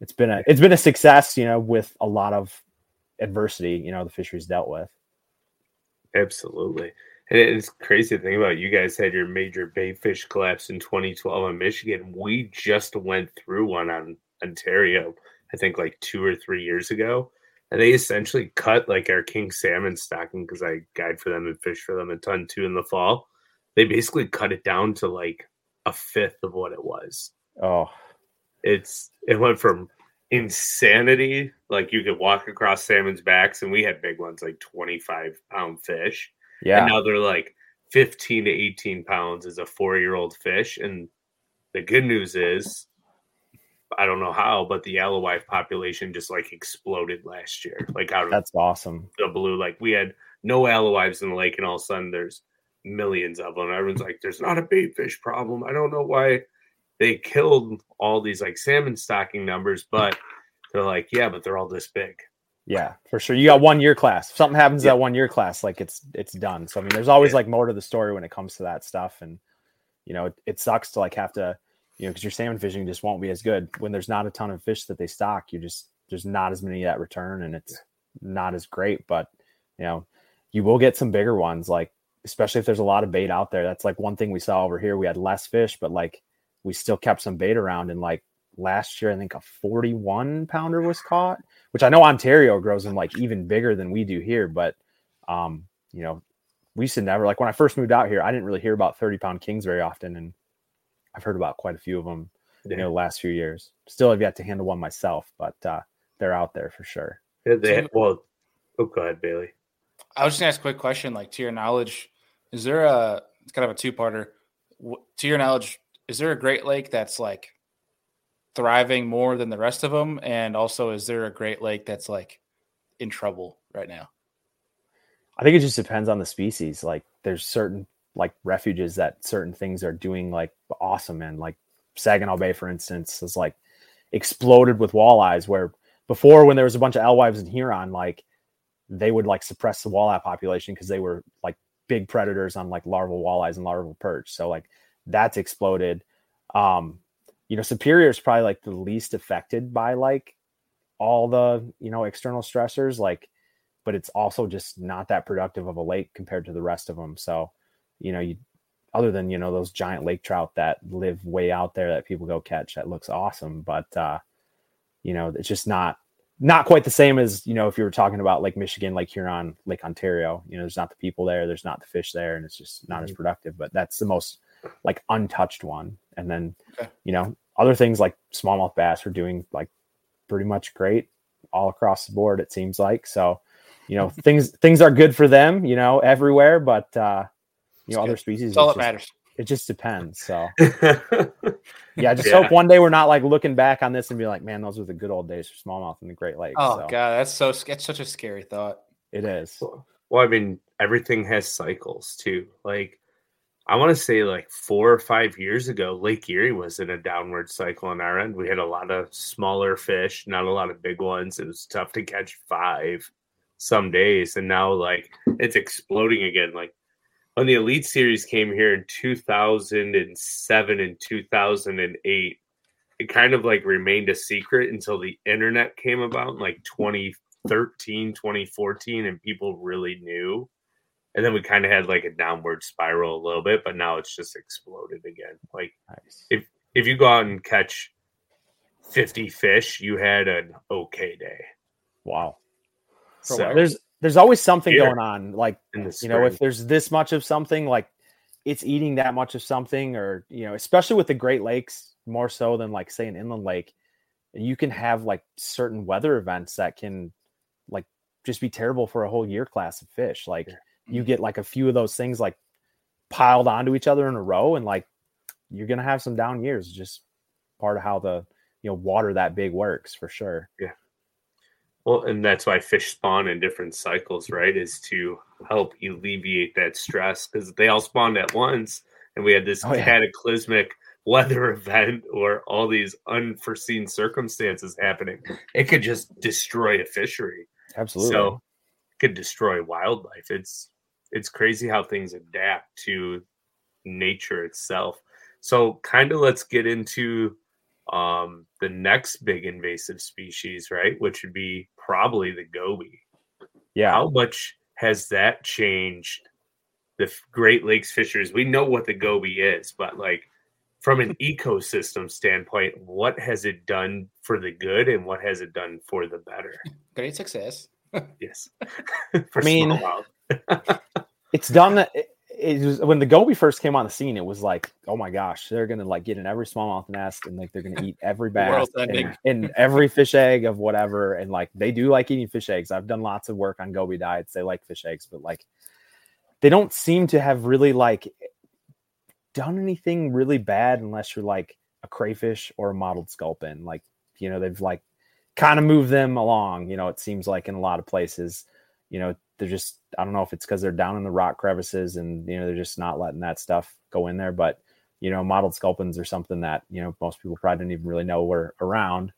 it's been a it's been a success you know with a lot of adversity you know the fisheries dealt with absolutely and it's crazy to think about. You guys had your major bait fish collapse in 2012 in michigan. We just went through one on ontario i think like two or three years ago. And they essentially cut like our king salmon stocking because I guide for them and fish for them a ton too in the fall. They basically cut it down to like a fifth of what it was. Oh, it's it went from insanity like you could walk across salmon's backs and we had big ones like 25 pound fish yeah and now they're like 15 to 18 pounds as a four year old fish and the good news is I don't know how, but the alewife population just like exploded last year. Like out of that's awesome. The blue, like we had no alewives in the lake, and all of a sudden there's millions of them. Everyone's like, "There's not a bait fish problem." I don't know why they killed all these like salmon stocking numbers, but they're like, "Yeah, but they're all this big." Yeah, for sure. You got one year class. If something happens yeah. that one year class, like it's it's done. So I mean, there's always yeah. like more to the story when it comes to that stuff, and you know, it, it sucks to like have to you know, because your salmon fishing just won't be as good when there's not a ton of fish that they stock. You just there's not as many that return, and it's yeah. not as great. But you know, you will get some bigger ones, like especially if there's a lot of bait out there. That's like one thing we saw over here. We had less fish, but like we still kept some bait around. And like last year, I think a 41 pounder was caught, which I know Ontario grows them like even bigger than we do here. But um, you know, we used to never like when I first moved out here, I didn't really hear about 30 pound kings very often. And I've heard about quite a few of them, yeah. you know, the last few years. Still have yet to handle one myself, but uh, they're out there for sure. Yeah, they, well, oh, go ahead, Bailey. I was just gonna ask a quick question. Like, to your knowledge, is there a? It's kind of a two-parter. To your knowledge, is there a Great Lake that's like thriving more than the rest of them? And also, is there a Great Lake that's like in trouble right now? I think it just depends on the species. Like, there's certain like refuges that certain things are doing like awesome and like Saginaw Bay, for instance, is like exploded with walleyes. Where before, when there was a bunch of alewives in Huron, like they would like suppress the walleye population because they were like big predators on like larval walleyes and larval perch. So like that's exploded. Um, you know, Superior is probably like the least affected by like all the you know external stressors, like, but it's also just not that productive of a lake compared to the rest of them. So you know, you other than you know those giant lake trout that live way out there that people go catch, that looks awesome. But uh, you know, it's just not not quite the same as you know if you were talking about like Michigan, Lake Huron, Lake Ontario. You know, there's not the people there, there's not the fish there, and it's just not mm-hmm. as productive. But that's the most like untouched one. And then okay. you know other things like smallmouth bass are doing like pretty much great all across the board. It seems like so. You know, things things are good for them. You know, everywhere, but uh, you know, other species. That's all that just, matters. It just depends. So, yeah, I just yeah. hope one day we're not like looking back on this and be like, man, those were the good old days for smallmouth in the Great Lakes. Oh so. god, that's so it's such a scary thought. It is. Well, I mean, everything has cycles too. Like, I want to say like four or five years ago, Lake Erie was in a downward cycle on our end. We had a lot of smaller fish, not a lot of big ones. It was tough to catch five some days, and now like it's exploding again. Like when the Elite Series came here in 2007 and 2008, it kind of like remained a secret until the internet came about in like 2013, 2014, and people really knew. And then we kind of had like a downward spiral a little bit, but now it's just exploded again. Like nice. if if you go out and catch 50 fish, you had an okay day. Wow. So there's there's always something Here. going on. Like you know, if there's this much of something, like it's eating that much of something, or you know, especially with the Great Lakes, more so than like say an inland lake, you can have like certain weather events that can like just be terrible for a whole year class of fish. Like you get like a few of those things like piled onto each other in a row, and like you're gonna have some down years. Just part of how the you know water that big works for sure. Yeah. Well, and that's why fish spawn in different cycles, right? Is to help alleviate that stress because they all spawned at once, and we had this oh, yeah. cataclysmic weather event or all these unforeseen circumstances happening. It could just destroy a fishery. Absolutely. So could destroy wildlife. It's it's crazy how things adapt to nature itself. So kind of let's get into um, the next big invasive species, right? Which would be probably the goby. Yeah. How much has that changed the Great Lakes fisheries? We know what the goby is, but like from an ecosystem standpoint, what has it done for the good and what has it done for the better? Great success. yes. I mean, it's done. It, it was when the goby first came on the scene. It was like, oh my gosh, they're gonna like get in every smallmouth nest and like they're gonna eat every bass and, and, every fish egg of whatever. And like they do like eating fish eggs. I've done lots of work on goby diets. They like fish eggs, but like they don't seem to have really like done anything really bad unless you're like a crayfish or a mottled sculpin. Like you know they've like kind of moved them along. You know it seems like in a lot of places. You know they're just I don't know if it's because they're down in the rock crevices and you know they're just not letting that stuff go in there. But you know, mottled sculpins are something that you know most people probably didn't even really know were around.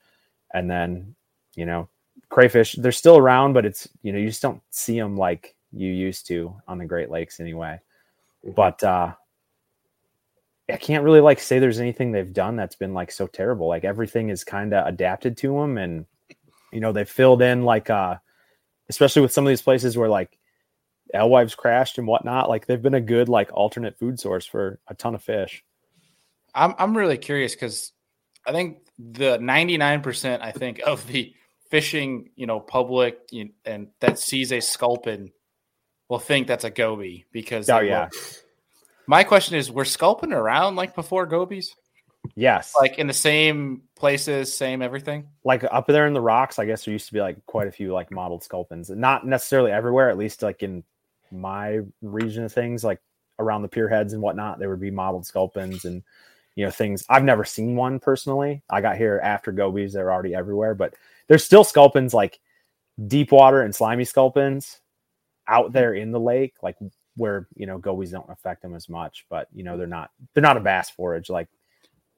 And then you know, crayfish they're still around, but it's you know you just don't see them like you used to on the Great Lakes anyway. Mm-hmm. But uh I can't really like say there's anything they've done that's been like so terrible. Like everything is kind of adapted to them, and you know they filled in like uh especially with some of these places where like alewives crashed and whatnot. Like they've been a good like alternate food source for a ton of fish. I'm I'm really curious because I think the 99% I think of the fishing, you know, public and that sees a sculpin will think that's a goby because oh yeah. My question is, were sculpin around like before gobies? Yes. Like in the same places, same everything. Like up there in the rocks, I guess there used to be like quite a few like mottled sculpins. Not necessarily everywhere, at least like in my region of things, like around the pier heads and whatnot, there would be mottled sculpins and you know things. I've never seen one personally. I got here after gobies; they're already everywhere, but there's still sculpins like deep water and slimy sculpins out hmm. there in the lake, like where you know gobies don't affect them as much. But you know they're not they're not a bass forage like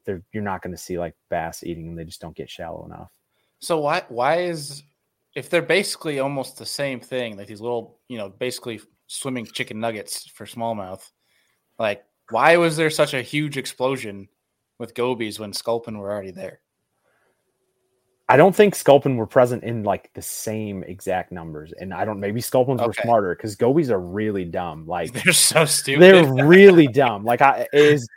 they're you're not going to see like bass eating them. They just don't get shallow enough. So why why is if they're basically almost the same thing, like these little you know basically swimming chicken nuggets for smallmouth, like why was there such a huge explosion with gobies when sculpin were already there? I don't think sculpin were present in like the same exact numbers, and I don't. Maybe sculpins okay. were smarter because gobies are really dumb. Like they're so stupid. They're really dumb. Like I is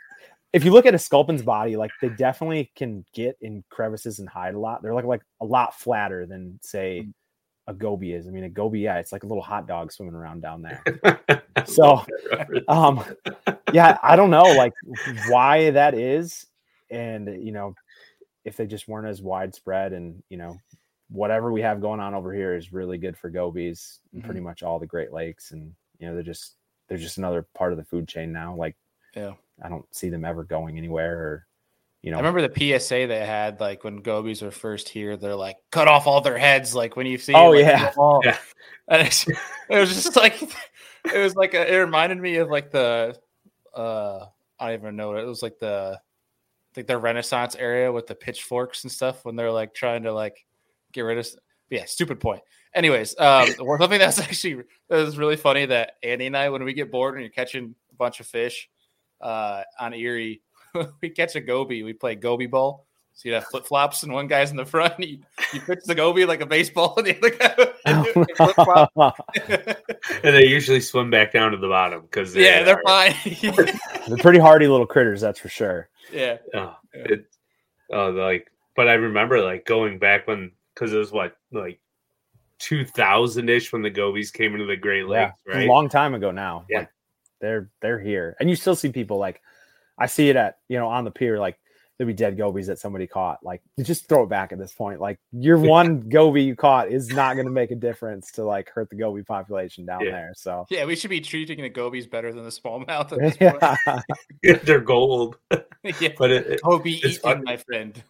if you look at a sculpin's body, like they definitely can get in crevices and hide a lot. They're like like a lot flatter than say mm. A goby is. I mean, a goby, yeah, it's like a little hot dog swimming around down there. so, um, yeah, I don't know like why that is, and you know, if they just weren't as widespread, and you know, whatever we have going on over here is really good for gobies and mm-hmm. pretty much all the Great Lakes, and you know, they're just they're just another part of the food chain now, like yeah I don't see them ever going anywhere or you know. I remember the PSA they had like when gobies were first here, they're like cut off all their heads like when you see Oh like, yeah. yeah. It was just like it was like a, it reminded me of like the uh I don't even know it was like the like the Renaissance area with the pitchforks and stuff when they're like trying to like get rid of yeah, stupid point. Anyways, um, something that's actually that was really funny that Andy and I, when we get bored and you're catching a bunch of fish, uh, on Erie, we catch a goby. We play goby ball. So you have flip flops, and one guy's in the front. You, you pitch the goby like a baseball, and the other guy and they usually swim back down to the bottom because they yeah, they're fine. they're pretty hardy little critters, that's for sure. Yeah. Oh, it, oh, like, but I remember like going back when because it was what like 2000 ish when the gobies came into the Great Lakes, yeah, right? A long time ago now. Yeah. Like, they're they're here, and you still see people like I see it at you know on the pier like there'll be dead gobies that somebody caught. Like you just throw it back at this point. Like your one goby you caught is not going to make a difference to like hurt the goby population down yeah. there. So yeah, we should be treating the gobies better than the smallmouth. yeah. They're gold. yeah, but it, it, Goby eating, my friend.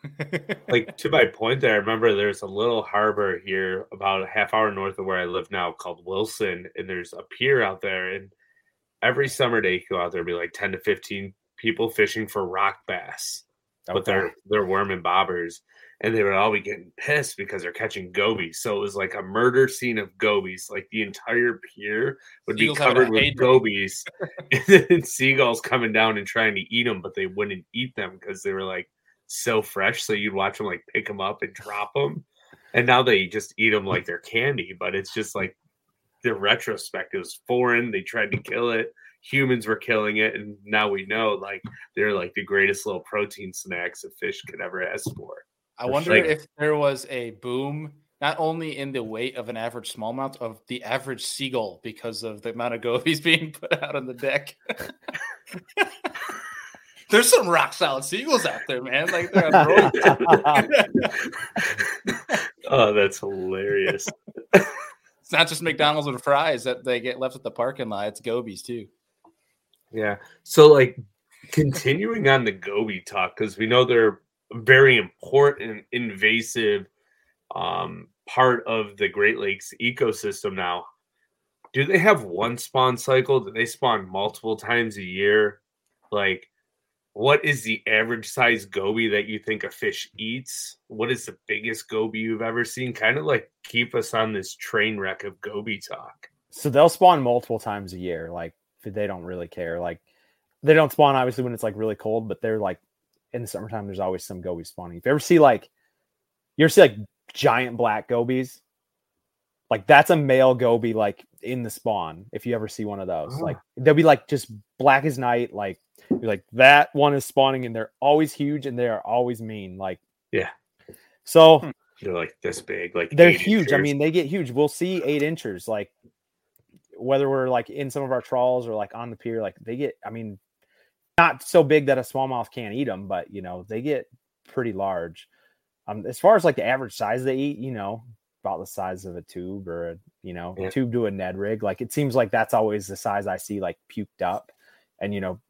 like to my point, there. I remember there's a little harbor here about a half hour north of where I live now called Wilson, and there's a pier out there and every summer day you go out there be like 10 to 15 people fishing for rock bass okay. but they're they're worm and bobbers and they would all be getting pissed because they're catching gobies. So it was like a murder scene of gobies. Like the entire pier would Seagulls be covered with gobies, and seagulls coming down and trying to eat them, but they wouldn't eat them because they were like so fresh. So you'd watch them like pick them up and drop them, and now they just eat them like they're candy. But it's just like the retrospect. It was foreign. They tried to kill it. Humans were killing it, and now we know like they're like the greatest little protein snacks a fish could ever ask for. I wonder like, if there was a boom not only in the weight of an average smallmouth of the average seagull because of the amount of gobies being put out on the deck. There's some rock solid seagulls out there, man. Like they're oh, that's hilarious. it's not just McDonald's and fries that they get left at the parking lot. It's gobies too. Yeah. So like continuing on the goby talk because we know they're very important invasive um, part of the Great Lakes ecosystem now. Do they have one spawn cycle? Do they spawn multiple times a year? Like, what is the average size goby that you think a fish eats? What is the biggest goby you've ever seen? Kind of like keep us on this train wreck of goby talk. So they'll spawn multiple times a year. Like they don't really care. Like they don't spawn obviously when it's like really cold, but they're like in the summertime, there's always some gobies spawning. If you ever see like, you ever see like giant black gobies, like that's a male goby like in the spawn. If you ever see one of those, oh. like they'll be like just black as night. Like you're like that one is spawning, and they're always huge and they are always mean. Like yeah, so hmm. they're like this big. Like they're huge. Inches. I mean, they get huge. We'll see eight inches. Like whether we're like in some of our trawls or like on the pier, like they get. I mean, not so big that a smallmouth can't eat them, but you know they get pretty large. Um, as far as like the average size they eat, you know, about the size of a tube or a you know yeah. tube to a Ned rig. Like it seems like that's always the size I see like puked up, and you know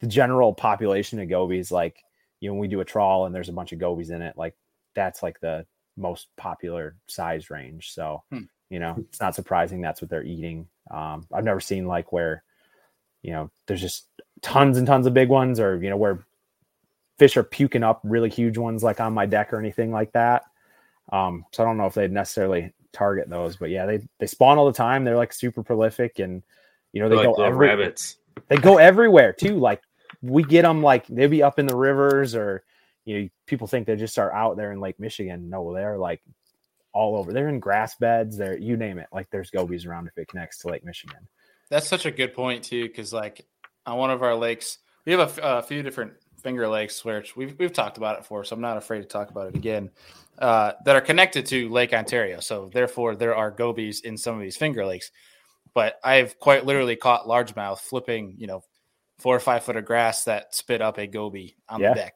the general population of gobies like you know when we do a trawl and there's a bunch of gobies in it like that's like the most popular size range. So hmm. You know it's not surprising that's what they're eating. Um, I've never seen like where you know there's just tons and tons of big ones or you know where fish are puking up really huge ones like on my deck or anything like that. Um, so i don't know if they'd necessarily target those but yeah they they spawn all the time. They're like super prolific and you know they They're go like every, rabbits. they go everywhere too. Like we get them like they be up in the rivers or you know people think they just are out there in lake michigan. No they're like all over they're in grass beds they're you name it like there's gobies around if it connects to lake michigan that's such a good point too because like on one of our lakes. We have a, a few different finger lakes, which we've we've talked about it for, so I'm not afraid to talk about it again. Uh, that are connected to Lake Ontario, so therefore there are gobies in some of these finger lakes. But I've quite literally caught largemouth flipping, you know, four or five foot of grass that spit up a goby on yeah. the deck.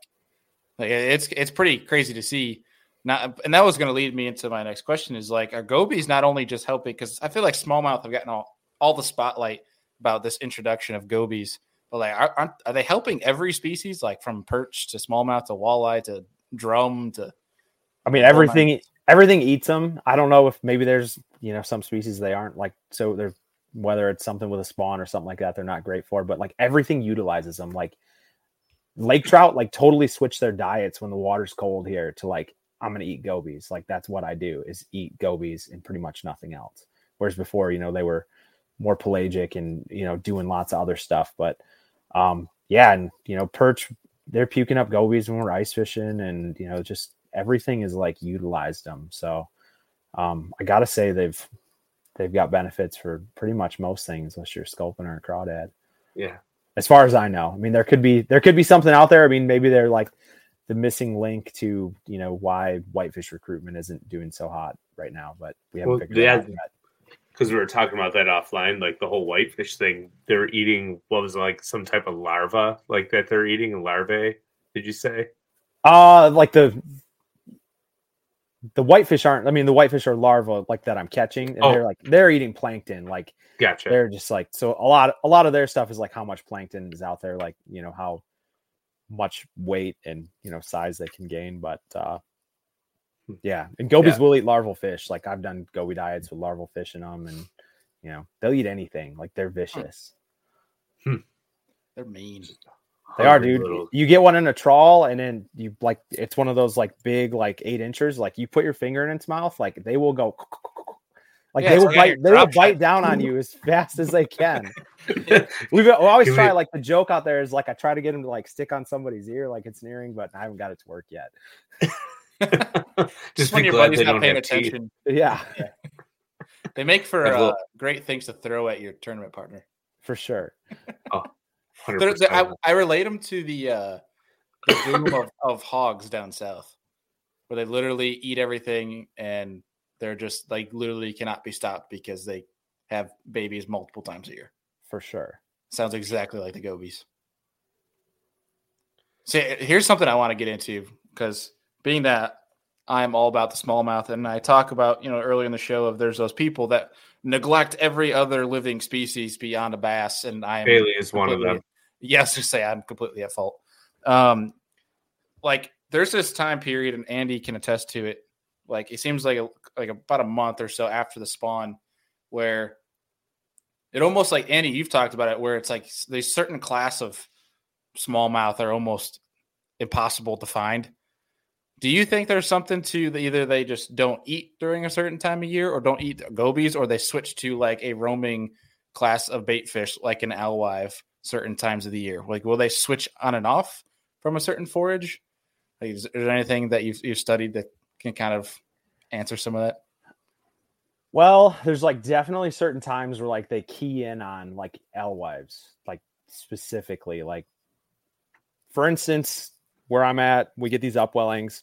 Like it's it's pretty crazy to see. Not, and that was going to lead me into my next question: is like, are gobies not only just helping? Because I feel like smallmouth have gotten all all the spotlight about this introduction of gobies. But like, are, are they helping every species, like from perch to smallmouth to walleye to drum to? I mean, everything everything eats them. I don't know if maybe there's you know some species they aren't like so they're whether it's something with a spawn or something like that they're not great for, but like everything utilizes them. Like lake trout, like totally switch their diets when the water's cold here to like I'm gonna eat gobies. Like that's what I do is eat gobies and pretty much nothing else. Whereas before, you know, they were more pelagic and you know doing lots of other stuff. But um, yeah, and you know perch they're puking up gobies when we're ice fishing, and you know just everything is like utilized them. So um, I gotta say they've they've got benefits for pretty much most things unless you're sculpin or a crawdad. Yeah. As far as I know, I mean, there could be there could be something out there. I mean, maybe they're like the missing link to you know why whitefish recruitment isn't doing so hot right now, but we haven't well, figured yeah, yet because we were talking about that offline, like the whole whitefish thing. They're eating what was like some type of larva, like that they're eating larvae. Did you say? Uh like the the whitefish aren't. I mean, the whitefish are larvae like that I'm catching, and oh. they're like they're eating plankton. Like, gotcha. They're just like so. A lot, a lot of their stuff is like how much plankton is out there. Like, you know how much weight and you know size they can gain. But uh yeah, and gobies yeah. will eat larval fish. Like I've done goby diets with larval fish in them, and you know they'll eat anything. Like they're vicious. Hmm. They're mean. They are, dude. Little... You get one in a trawl, and then you like it's one of those like big, like eight inches. Like you put your finger in its mouth, like they will go. Like yeah, they will bite, they will bite down on you as fast as they can. We've we always try like the joke out there is like I try to get them to like stick on somebody's ear like it's an earring, but I haven't got it to work yet. Just when your buddy's not paying attention. Yeah. They make for uh, great things to throw at your tournament partner. For sure. Oh, they're, they're, I, I, relate them to the uh, the boom of, of hogs down south, where they literally eat everything and they're just like literally cannot be stopped because they have babies multiple times a year. For sure. Sounds exactly like the gobies. See, here's something I want to get into because being that I'm all about the smallmouth, and I talk about you know earlier in the show of there's those people that neglect every other living species beyond a bass, and I am Bailey is one of them. Yes, to say I'm completely at fault. Um, like there's this time period, and Andy can attest to it. Like it seems like a, like about a month or so after the spawn, where it almost like Andy, you've talked about it, where it's like there's certain class of smallmouth are almost impossible to find. Do you think there's something to the, either they just don't eat during a certain time of year, or don't eat gobies, or they switch to like a roaming class of bait fish, like an alewife, certain times of the year? Like, will they switch on and off from a certain forage? Like, is, is there anything that you've, you've studied that can kind of answer some of that? Well, there's like definitely certain times where like they key in on like alewives, like specifically. Like for instance, where I'm at, we get these upwellings.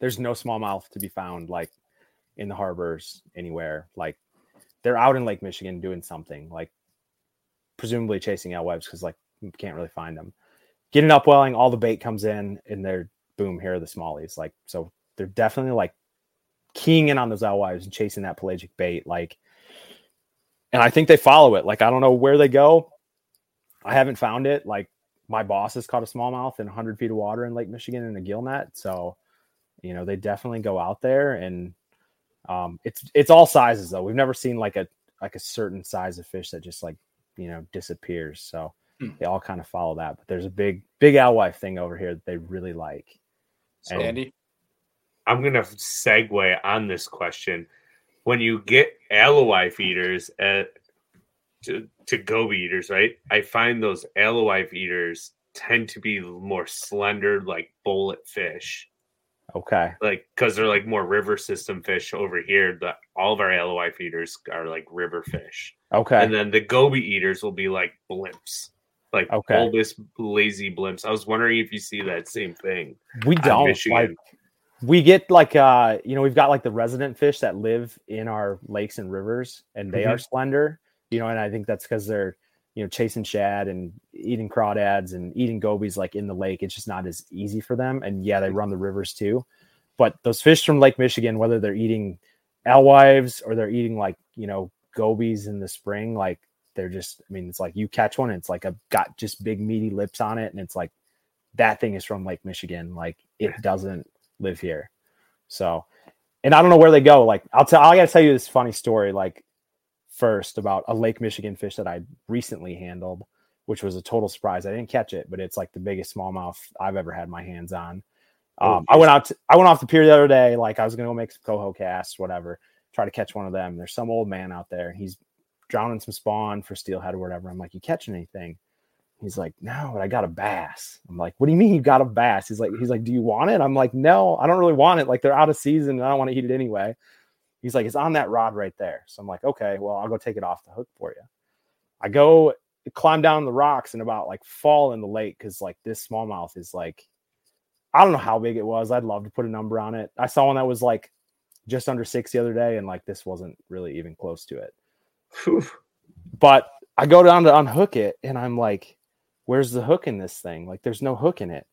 There's no smallmouth to be found like in the harbors anywhere. Like they're out in Lake Michigan doing something, like presumably chasing alewives because like you can't really find them. Get an upwelling, all the bait comes in, and they're boom, here are the smallies. Like so they're definitely like keying in on those alewives and chasing that pelagic bait. Like, and I think they follow it. Like, I don't know where they go. I haven't found it. Like, my boss has caught a smallmouth in 100 feet of water in Lake Michigan in a gill net. So, you know, they definitely go out there and um, it's it's all sizes though. We've never seen like a like a certain size of fish that just like you know disappears. So hmm. they all kind of follow that. But there's a big big alewife thing over here that they really like. So, Andy, I'm gonna segue on this question. When you get alewife feeders at uh, to, to goby eaters, right? I find those alewife eaters tend to be more slender, like bullet fish. Okay. Like because they're like more river system fish over here. The all of our alewife feeders are like river fish. Okay. And then the goby eaters will be like blimps. Like okay. bulbous lazy blimps. I was wondering if you see that same thing. We don't like we get like uh you know we've got like the resident fish that live in our lakes and rivers and they mm-hmm. are slender you know and i think that's because they're you know chasing shad and eating crawdads and eating gobies like in the lake. It's just not as easy for them and yeah they run the rivers too. But those fish from lake michigan whether they're eating alewives or they're eating like you know gobies in the spring like they're just i mean it's like you catch one it's like a got just big meaty lips on it and it's like that thing is from lake michigan. Like it doesn't live here. So, and I don't know where they go. Like, I'll tell, I got to tell you this funny story. Like, first about a Lake Michigan fish that I recently handled, which was a total surprise. I didn't catch it, but it's like the biggest smallmouth I've ever had my hands on. Um, I went out, to, I went off the pier the other day. Like, I was gonna go make some coho casts, whatever, try to catch one of them. There's some old man out there. He's drowning some spawn for steelhead or whatever. I'm like, you catching anything? He's like, no, but I got a bass. I'm like, what do you mean you got a bass? He's like, he's like, do you want it? I'm like, no, I don't really want it. Like they're out of season and I don't want to eat it anyway. He's like, it's on that rod right there. So I'm like, okay, well, I'll go take it off the hook for you. I go climb down the rocks and about like fall in the lake because like this smallmouth is like, I don't know how big it was. I'd love to put a number on it. I saw one that was like just under six the other day, and like this wasn't really even close to it. but I go down to unhook it, and I'm like, where's the hook in this thing? Like, there's no hook in it.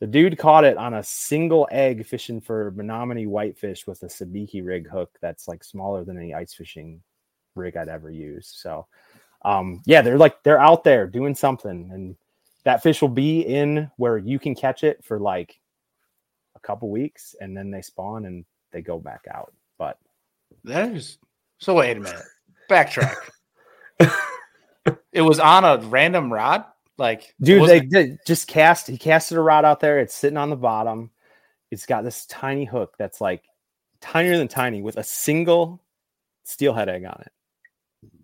The dude caught it on a single egg fishing for Menominee whitefish with a sabiki rig hook that's like smaller than any ice fishing rig I'd ever use. So, um, yeah, they're like they're out there doing something, and that fish will be in where you can catch it for like a couple weeks, and then they spawn and they go back out. But that is so. Wait a minute, backtrack. it was on a random rod. Like, dude, they did just cast. He casted a rod out there. It's sitting on the bottom. It's got this tiny hook that's like tinier than tiny with a single steelhead egg on it.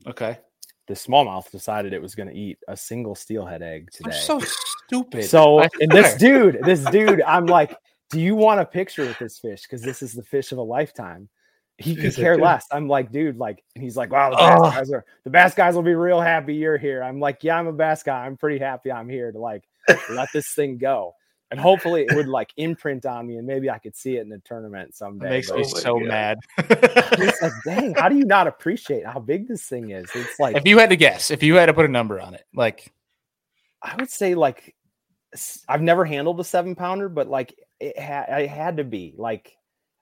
Okay. The smallmouth decided it was going to eat a single steelhead egg today. I'm so stupid. So, and this dude, this dude, I'm like, do you want a picture with this fish? Because this is the fish of a lifetime. He could care less. I'm like, dude, like, and he's like, wow, the bass oh. guys are the bass guys will be real happy you're here. I'm like, yeah, I'm a bass guy. I'm pretty happy I'm here to like let this thing go. And hopefully it would like imprint on me and maybe I could see it in the tournament someday. It makes me so mad. it's like, dang, how do you not appreciate how big this thing is? It's like if you had to guess, if you had to put a number on it, like I would say like I've never handled a seven pounder, but like it had it had to be like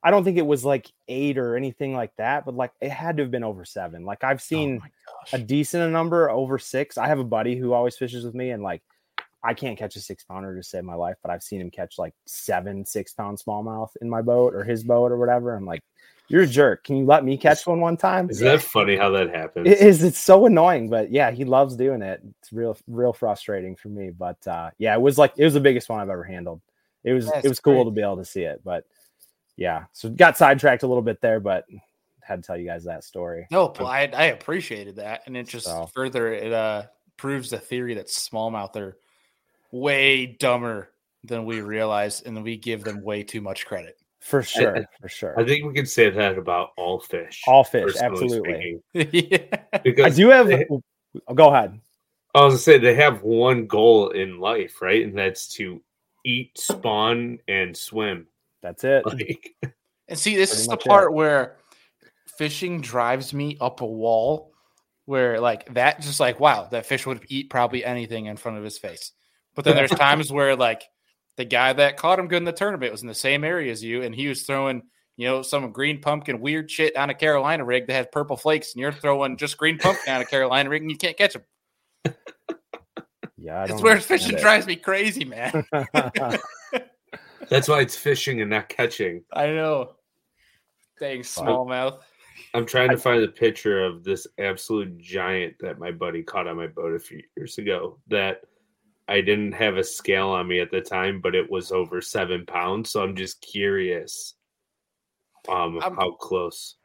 I don't think it was like eight or anything like that, but like it had to have been over seven. Like I've oh seen oh a decent number over six. I have a buddy who always fishes with me, and like I can't catch a six pounder to save my life, but I've seen him catch like seven six pound smallmouth in my boat or his boat or whatever. I'm like, you're a jerk. Can you let me catch one one time? Is that funny how that happens? It is. It's so annoying, but yeah, he loves doing it. It's real, real frustrating for me. But uh, yeah, it was like it was the biggest one I've ever handled. It was That's it was cool to be able to see it, but yeah, so got sidetracked a little bit there, but had to tell you guys that story. No, well, I, I appreciated that, and it just so. further it uh proves the theory that smallmouth are way dumber than we realize, and we give them way too much credit. For sure, I, for sure. I think we can say that about all fish. All fish, absolutely. yeah. Because I do have. They, go ahead. I was gonna say they have one goal in life, right, and that's to eat, spawn, and swim. That's it. Like, and see, this is the part it. where fishing drives me up a wall. Where like that, just like wow, that fish would eat probably anything in front of his face. But then there's times where like the guy that caught him good in the tournament was in the same area as you, and he was throwing, you know, some green pumpkin weird shit on a Carolina rig that has purple flakes, and you're throwing just green pumpkin on a Carolina rig, and you can't catch them. Yeah, it's where fishing it. drives me crazy, man. That's why it's fishing and not catching. I know. Dang smallmouth. I'm trying to find a picture of this absolute giant that my buddy caught on my boat a few years ago. That I didn't have a scale on me at the time, but it was over seven pounds. So I'm just curious um I'm, how close.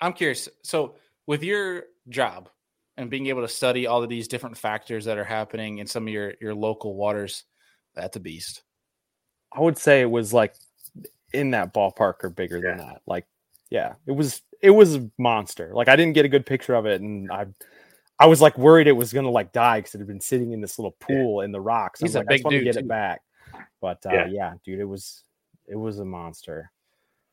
I'm curious. So with your job and being able to study all of these different factors that are happening in some of your your local waters, that's a beast. I would say it was like in that ballpark or bigger yeah. than that. Like, yeah, it was it was a monster. Like I didn't get a good picture of it, and I I was like worried it was gonna like die because it had been sitting in this little pool yeah. in the rocks. He's a like, big dude. get too. it back, but uh, yeah. yeah, dude, it was it was a monster.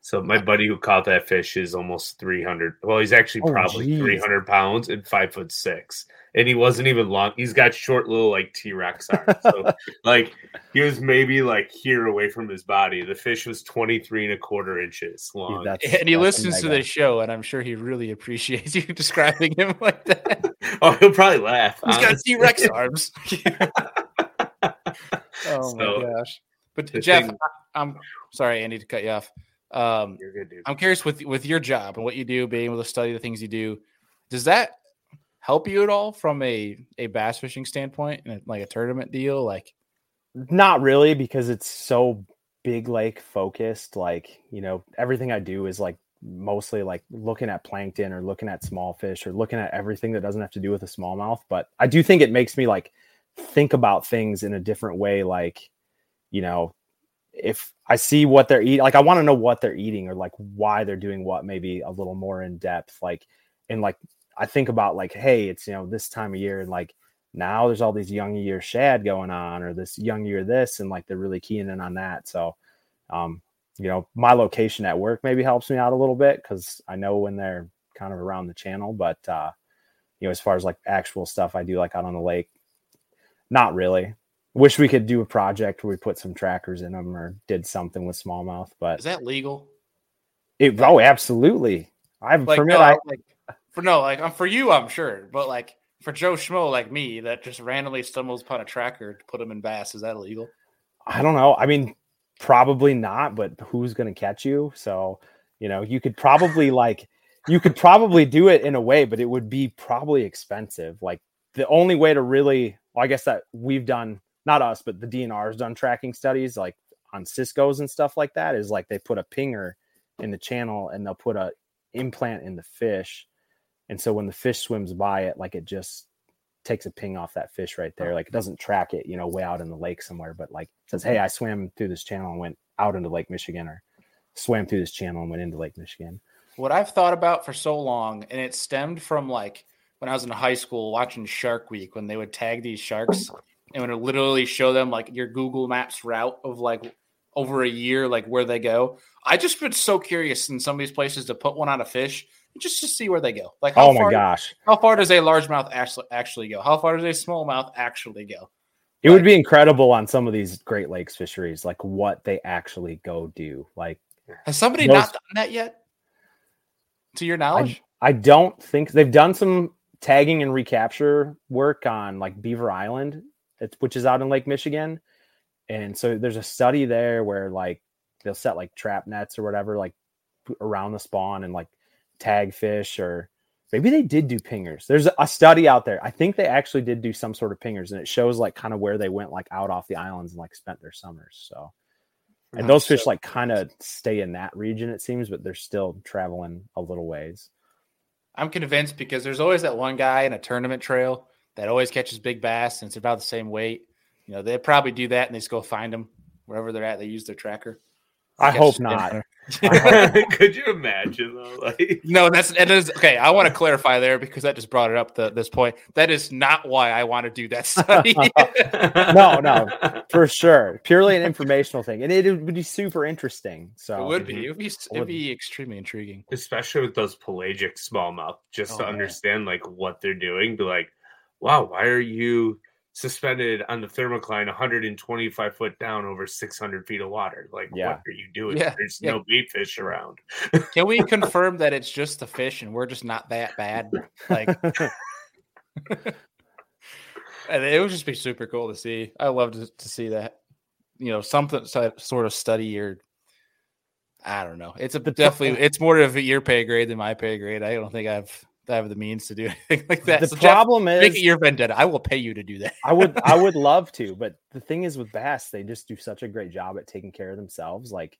So my buddy who caught that fish is almost 300. Well, he's actually oh, probably geez. 300 pounds and five foot six. And he wasn't even long. He's got short little like T-Rex arms. So like he was maybe like here away from his body. The fish was 23 and a quarter inches long. Dude, and he listens to the show and I'm sure he really appreciates you describing him like that. oh, he'll probably laugh. He's honestly. got T-Rex arms. oh so, my gosh. But Jeff, thing... I'm sorry, Andy, to cut you off. Um, You're good, dude. I'm curious with with your job and what you do, being able to study the things you do. Does that help you at all from a a bass fishing standpoint and like a tournament deal? Like, not really, because it's so big lake focused. Like, you know, everything I do is like mostly like looking at plankton or looking at small fish or looking at everything that doesn't have to do with a smallmouth. But I do think it makes me like think about things in a different way. Like, you know, if I see what they're eating, like I want to know what they're eating or like why they're doing what, maybe a little more in depth. Like, and like I think about like, hey, it's you know this time of year, and like now there's all these young year shad going on, or this young year this, and like they're really keying in on that. So, um, you know, my location at work maybe helps me out a little bit because I know when they're kind of around the channel, but uh, you know, as far as like actual stuff I do like out on the lake, not really wish we could do a project where we put some trackers in them or did something with smallmouth. But is that legal? It, oh, absolutely. I've like, permit. No, I, like, for no, like um, for you, I'm sure, but like for Joe Schmo like me that just randomly stumbles upon a tracker to put them in bass, is that illegal? I don't know. I mean, probably not. But who's going to catch you? So you know, you could probably like you could probably do it in a way, but it would be probably expensive. Like the only way to really well, I guess that we've done not us, but the DNR has done tracking studies like on Cisco's and stuff like that. Is like they put a pinger in the channel and they'll put a implant in the fish, and so when the fish swims by it, like it just takes a ping off that fish right there. Like it doesn't track it, you know, way out in the lake somewhere, but like says, Hey, I swam through this channel and went out into Lake Michigan or swam through this channel and went into Lake Michigan. What I've thought about for so long, and it stemmed from like when I was in high school watching Shark Week when they would tag these sharks and would literally show them like your Google Maps route of like over a year, like where they go. I just been so curious in some of these places to put one on a fish just to see where they go. Like, oh my far, gosh, how far does a largemouth actually actually go? How far does a smallmouth actually go? It like, would be incredible on some of these Great Lakes fisheries, like what they actually go do. Like, has somebody those, not done that yet? To your knowledge, I, I don't think they've done some tagging and recapture work on like Beaver Island, which is out in Lake Michigan. And so there's a study there where like they'll set like trap nets or whatever, like around the spawn and like tag fish or maybe they did do pingers. There's a study out there. I think they actually did do some sort of pingers and it shows like kind of where they went like out off the islands and like spent their summers. So and those fish like kind of stay in that region it seems, but they're still traveling a little ways. I'm convinced because there's always that one guy in a tournament trail that always catches big bass and it's about the same weight. You know, they probably do that and they just go find them wherever they're at. They use their tracker. I hope not. Could you imagine though? Like no, that's it is okay. I want to clarify there because that just brought it up to this point. That is not why I want to do that study. no, no, for sure. Purely an informational thing, and it would be super interesting. So it would be. Mm-hmm. It would be. It'd be extremely intriguing, especially with those pelagic smallmouth. Just oh, to man. understand like what they're doing. Be like, wow, why are you? suspended on the thermocline 125 foot down over 600 feet of water. Like, yeah. what are you doing? Yeah. There's yeah. no bait fish around. Can we confirm that it's just the fish and we're just not that bad? Like, and it would just be super cool to see. I love to, to see that. You know, something sort of study or I don't know. It's a definitely it's more of your pay grade than my pay grade. I don't think I've have the means to do anything like that. The so problem Jeff, is make it your vendetta. I will pay you to do that. I would I would love to, but the thing is with bass, they just do such a great job at taking care of themselves. Like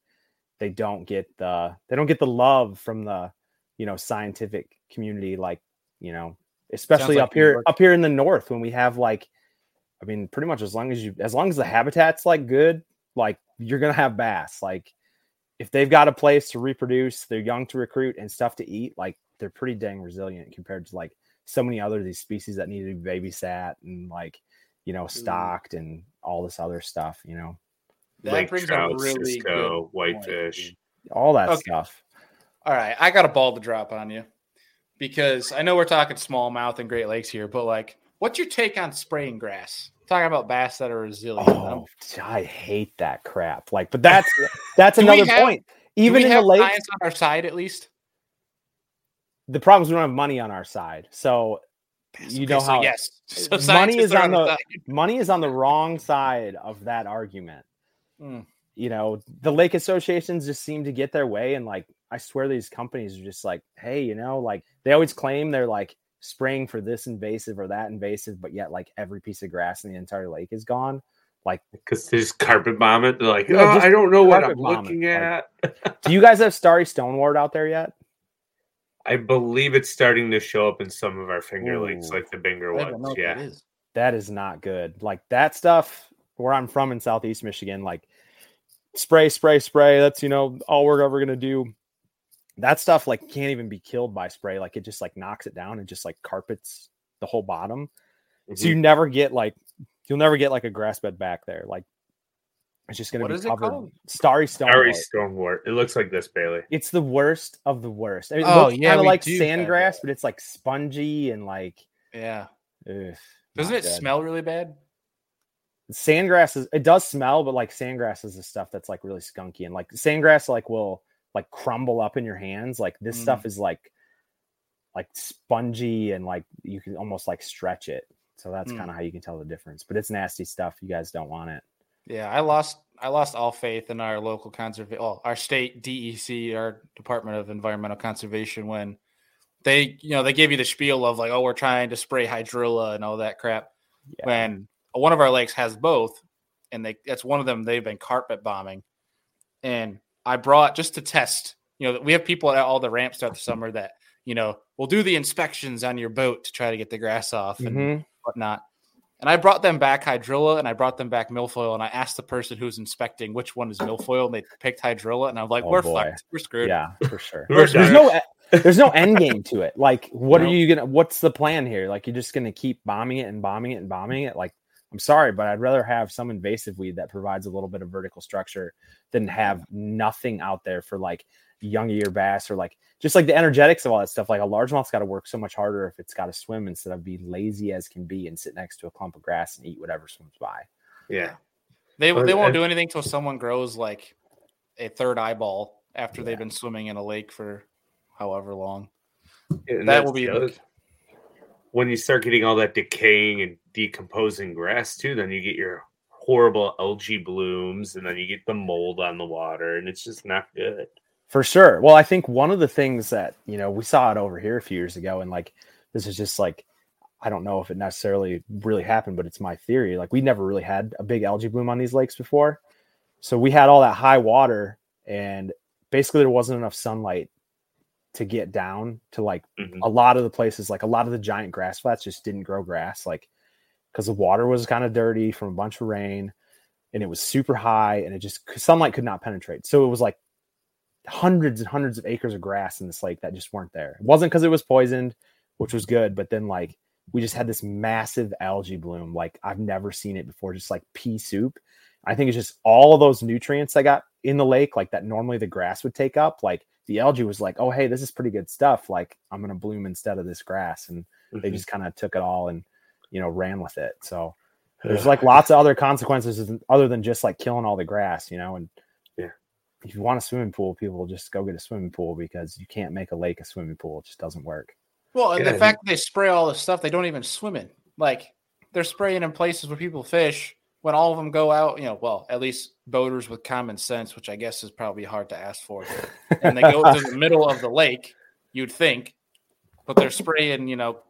they don't get the they don't get the love from the you know scientific community like you know especially up here up here in the north when we have like I mean pretty much as long as you as long as the habitat's like good like you're gonna have bass like if they've got a place to reproduce they're young to recruit and stuff to eat like they're pretty dang resilient compared to like so many other these species that need to be babysat and like you know mm-hmm. stocked and all this other stuff you know? That Lake brings trout, a really Cisco, good whitefish. all that okay. stuff. All right i got a ball to drop on you because i know we're talking smallmouth and great lakes here but like what's your take on spraying grass? Talking about bass that are resilient oh, i hate that crap. Like but that's that's another have, point. even in the lake on our side at least the problem is we don't have money on our side. So you know how yes, so money is on, the, money is on the wrong side of that argument. Mm. You know, the lake associations just seem to get their way, and like I swear, these companies are just like, hey, you know, like they always claim they're like spraying for this invasive or that invasive, but yet like every piece of grass in the entire lake is gone. Like because they just carpet bomb it. They're like, oh, I don't know what I'm looking at. Like, do you guys have starry stonewort out there yet? I believe it's starting to show up in some of our finger Ooh. lakes, like the Binger ones. Yeah, that is. that is not good. Like that stuff where I'm from in Southeast Michigan, like spray, spray, spray. That's you know all we're ever gonna do. That stuff like can't even be killed by spray. Like it just like knocks it down and just like carpets the whole bottom. Mm-hmm. So you never get like you'll never get like a grass bed back there. Like it's just going to be covered. Starry stone. Starry stonewort. It looks like this, Bailey. It's the worst of the worst. It oh yeah, kind of like sandgrass, but it's like spongy and like yeah. Ugh, Doesn't it good. smell really bad? Sandgrass is. It does smell, but like sandgrass is the stuff that's like really skunky and like sandgrass like will like crumble up in your hands. Like this mm. stuff is like like spongy and like you can almost like stretch it. So that's mm. kind of how you can tell the difference. But it's nasty stuff. You guys don't want it. Yeah, I lost I lost all faith in our local conservation, well, our state DEC, our Department of Environmental Conservation, when they, you know, they gave you the spiel of like, oh, we're trying to spray hydrilla and all that crap. yeah. when one of our lakes has both, and they that's one of them they've been carpet bombing, and I brought just to test. You know, we have people at all the ramps throughout the summer that you know will do the inspections on your boat to try to get the grass off and mm-hmm. whatnot. And I brought them back hydrilla and I brought them back milfoil. And I asked the person who's inspecting which one is milfoil, and they picked hydrilla. And I was like, oh, "We're boy. fucked. We're screwed." Yeah, for sure. there's no there's no end game to it. Like, what are you gonna? What's the plan here? Like, you're just gonna keep bombing it and bombing it and bombing it. Like, I'm sorry, but I'd rather have some invasive weed that provides a little bit of vertical structure than have nothing out there for like young ear bass or like just like the energetics of all that stuff. Like a largemouth's got to work so much harder if it's got to swim instead of be lazy as can be and sit next to a clump of grass and eat whatever swims by. Yeah, they they won't do anything till someone grows like a third eyeball after yeah. they've been swimming in a lake for however long. And that will be like, when you start getting all that decaying and decomposing grass too. Then you get your horrible algae blooms, and then you get the mold on the water, and it's just not good. For sure. Well, I think one of the things that you know we saw it over here a few years ago, and like this is just like I don't know if it necessarily really happened, but it's my theory. Like we never really had a big algae bloom on these lakes before. So we had all that high water and basically there wasn't enough sunlight to get down to like mm-hmm. a lot of the places, like a lot of the giant grass flats just didn't grow grass, like because the water was kind of dirty from a bunch of rain and it was super high and it just sunlight could not penetrate. So it was like hundreds and hundreds of acres of grass in this lake that just weren't there. It wasn't because it was poisoned, which was good, but then like we just had this massive algae bloom like I've never seen it before, just like pea soup. I think it's just all of those nutrients that got in the lake, like that normally the grass would take up, like the algae was like, oh hey, this is pretty good stuff. Like I'm gonna bloom instead of this grass, and mm-hmm. they just kind of took it all and you know ran with it. So there's like lots of other consequences other than just like killing all the grass, you know. And if you want a swimming pool, people just go get a swimming pool because you can't make a lake a swimming pool. It just doesn't work. Well, and yeah. the fact that they spray all the stuff they don't even swim in, like they're spraying in places where people fish when all of them go out, you know, well, at least boaters with common sense, which I guess is probably hard to ask for, and they go to the middle of the lake, you'd think, but they're spraying, you know,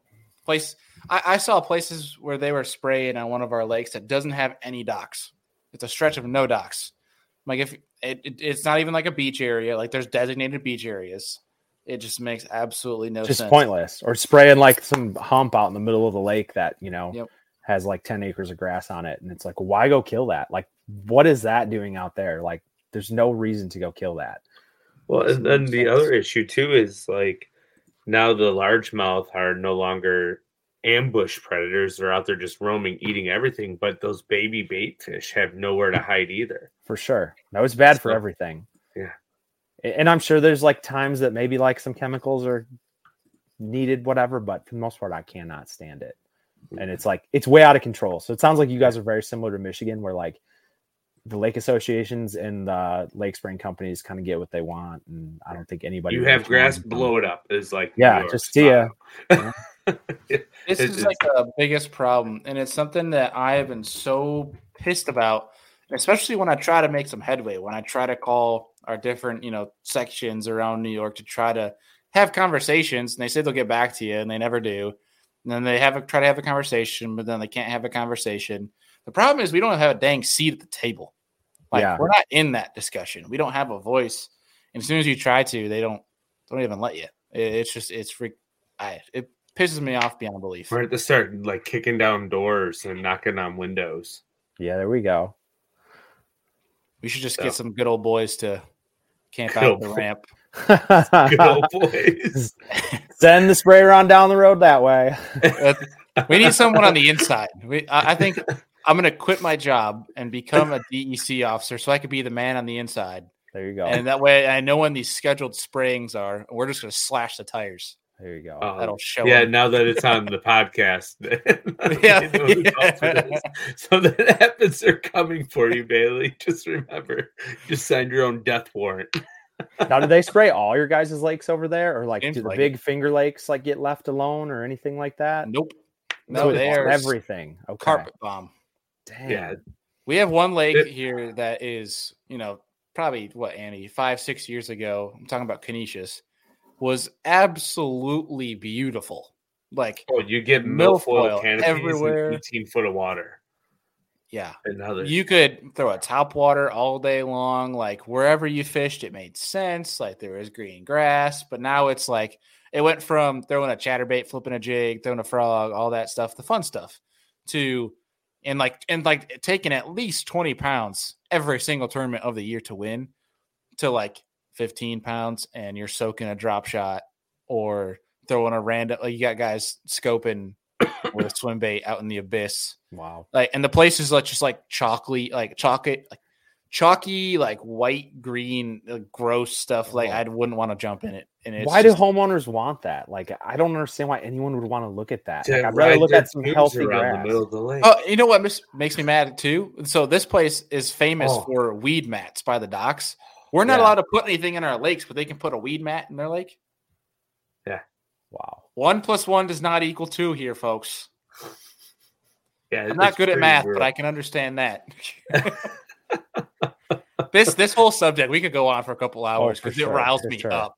place. I, I, saw places where they were spraying on one of our lakes that doesn't have any docks. It's a stretch of no docks. Like if it, it, it's not even like a beach area, like there's designated beach areas. It just makes absolutely no just sense. pointless. Or spraying like some hump out in the middle of the lake that you know. Yep has like 10 acres of grass on it and it's like why go kill that like what is that doing out there like there's no reason to go kill that well and then the other issue too is like now the largemouth are no longer ambush predators they're out there just roaming eating everything but those baby bait fish have nowhere to hide either for sure no it's bad so, for everything yeah and i'm sure there's like times that maybe like some chemicals are needed whatever but for the most part i cannot stand it and it's like it's way out of control. So it sounds like you guys are very similar to Michigan, where like the lake associations and the lake spraying companies kind of get what they want, and I don't think anybody. You have grass, blow it up. Is like yeah, just see ya. this is like the biggest problem, and it's something that I have been so pissed about, especially when I try to make some headway. When I try to call our different you know sections around New York to try to have conversations, and they say they'll get back to you, and they never do. And then they have a, try to have a conversation, but then they can't have a conversation. The problem is we don't have a dang seat at the table. Like yeah. we're not in that discussion. We don't have a voice. And as soon as you try to, they don't don't even let you. it's just it's freak. I, it pisses me off beyond belief. We're at the start like kicking down doors and knocking on windows. Yeah, there we go. We should just so. get some good old boys to camp good out the ramp. good old boys. Send the sprayer on down the road that way. we need someone on the inside. We, I, I think I'm going to quit my job and become a DEC officer so I could be the man on the inside. There you go. And that way I know when these scheduled sprayings are. We're just going to slash the tires. There you go. Um, That'll show. Yeah, them. now that it's on the podcast. yeah. yeah. So the happens are coming for you, Bailey. Just remember, just sign your own death warrant now, do they spray all your guys' lakes over there, or like do the big finger lakes like get left alone, or anything like that? Nope. No, there's everything. Okay. Carpet bomb. Damn. Yeah. We have one lake it, here that is, you know, probably what Annie five six years ago. I'm talking about Conesus was absolutely beautiful. like oh, you get milfoil, milfoil everywhere, eighteen foot of water. Yeah, you could throw a top water all day long. Like wherever you fished, it made sense. Like there was green grass, but now it's like it went from throwing a chatterbait, flipping a jig, throwing a frog, all that stuff, the fun stuff, to and like and like taking at least 20 pounds every single tournament of the year to win to like 15 pounds and you're soaking a drop shot or throwing a random like you got guys scoping with a swim bait out in the abyss. Wow. Like and the places like just like chocolate like chocolate like chalky like white green gross stuff like I wouldn't want to jump in it. And why just, do homeowners want that? Like I don't understand why anyone would want to look at that. Like, I'd rather look at some healthy grass. The middle of the lake. Oh, you know what makes me mad too? So this place is famous oh. for weed mats by the docks. We're not yeah. allowed to put anything in our lakes, but they can put a weed mat in their lake. Yeah. Wow. One plus one does not equal two here, folks. Yeah, I'm not good at math, real. but I can understand that. this this whole subject we could go on for a couple hours because oh, sure, it riles me sure. up.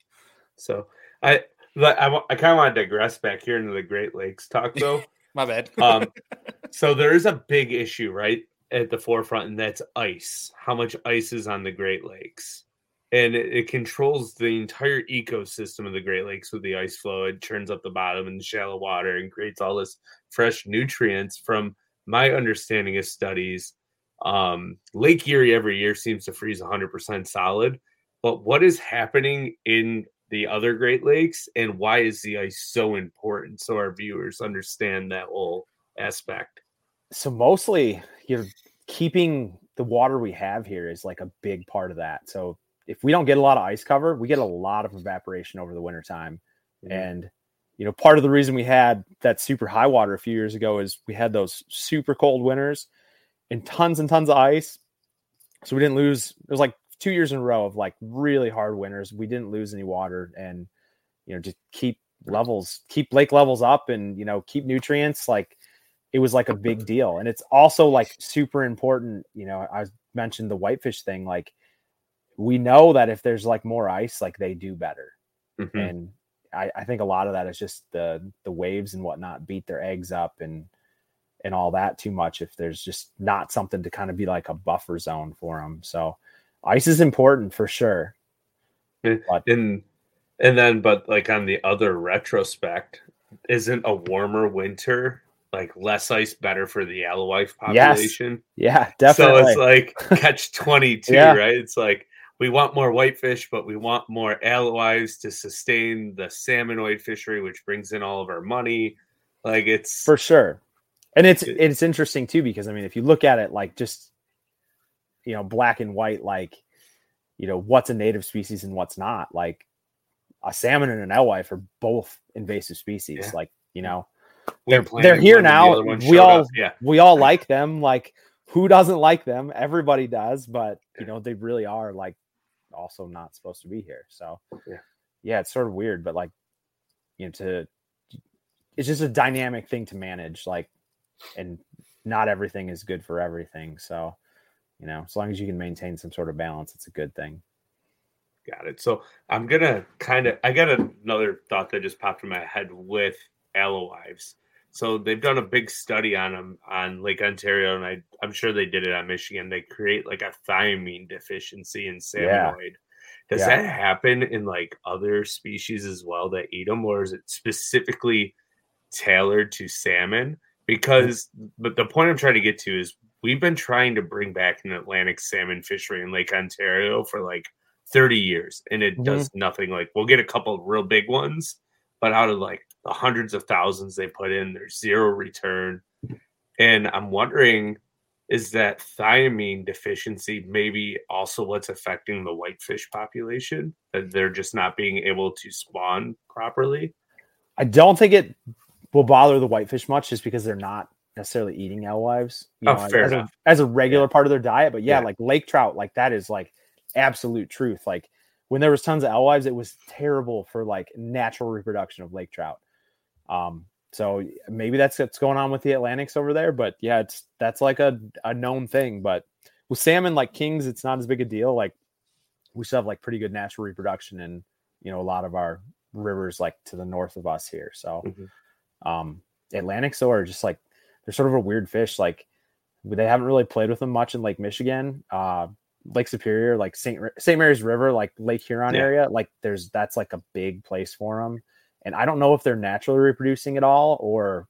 So I I, I kind of want to digress back here into the Great Lakes talk though. My bad. um, so there is a big issue right at the forefront, and that's ice. How much ice is on the Great Lakes? And it, it, controls the entire ecosystem of the Great Lakes with the ice flow. It churns up the bottom and the shallow water and creates all this fresh nutrients. From my understanding of studies, um, Lake Erie every year seems to freeze 100% solid. But what is happening in the other Great Lakes, and why is the ice so important? So our viewers understand that whole aspect. So mostly, you're keeping the water we have here is like a big part of that. So if we don't get a lot of ice cover, we get a lot of evaporation over the winter time. Mm-hmm. And you know, part of the reason we had that super high water a few years ago is we had those super cold winters and tons and tons of ice. So we didn't lose. It was like two years in a row of like really hard winters. We didn't lose any water, and you know, just keep levels, keep lake levels up, and you know, keep nutrients. Like it was like a big deal, and it's also like super important. You know, I mentioned the whitefish thing, like we know that if there's like more ice, like they do better. Mm-hmm. And I, I, think a lot of that is just the the waves and whatnot beat their eggs up and and all that too much if there's just not something to kind of be like a buffer zone for them. So ice is important for sure. But, and and then but like on the other retrospect, isn't a warmer winter like less ice better for the alewife population? Yes. Yeah, definitely. So it's like catch 22, yeah. right? It's like we want more whitefish, but we want more alewives to sustain the salmonoid fishery, which brings in all of our money. Like it's for sure. And it's it, it's interesting too, because I mean, if you look at it like just you know, black and white, like, you know, what's a native species and what's not, like a salmon and an alewife are both invasive species. Yeah. Like, you know, they're, they're here now. We all yeah. we all like them. Like who doesn't like them? Everybody does, but you know, they really are like also not supposed to be here. So yeah, yeah, it's sort of weird, but like you know, to it's just a dynamic thing to manage. Like, and not everything is good for everything. So you know, as long as you can maintain some sort of balance, it's a good thing. Got it. So I'm gonna kind of I got another thought that just popped in my head with alewives. So they've done a big study on them on Lake Ontario, and I, I'm sure they did it on Michigan. They create like a thiamine deficiency in salmonoid. Yeah. Does yeah. that happen in like other species as well that eat them, or is it specifically tailored to salmon? Because, but the point I'm trying to get to is we've been trying to bring back an Atlantic salmon fishery in Lake Ontario for like 30 years, and it mm-hmm. does nothing. Like we'll get a couple real big ones, but out of like the hundreds of thousands they put in, there's zero return. And I'm wondering, is that thiamine deficiency maybe also what's affecting the whitefish population? That they're just not being able to spawn properly? I don't think it will bother the whitefish much just because they're not necessarily eating alewives you oh, know, fair as, enough. A, as a regular yeah. part of their diet. But yeah, yeah, like lake trout, like that is like absolute truth. Like when there was tons of alewives, it was terrible for like natural reproduction of lake trout. Um, so maybe that's what's going on with the Atlantics over there. But yeah, it's that's like a, a known thing. But with salmon like kings, it's not as big a deal. Like we still have like pretty good natural reproduction in you know a lot of our rivers like to the north of us here. So mm-hmm. Um, Atlantics though are just like they're sort of a weird fish. Like they haven't really played with them much in Lake Michigan, uh, Lake Superior, like Saint Saint Mary's River, like Lake Huron yeah. area. Like there's that's like a big place for them. And I don't know if they're naturally reproducing at all or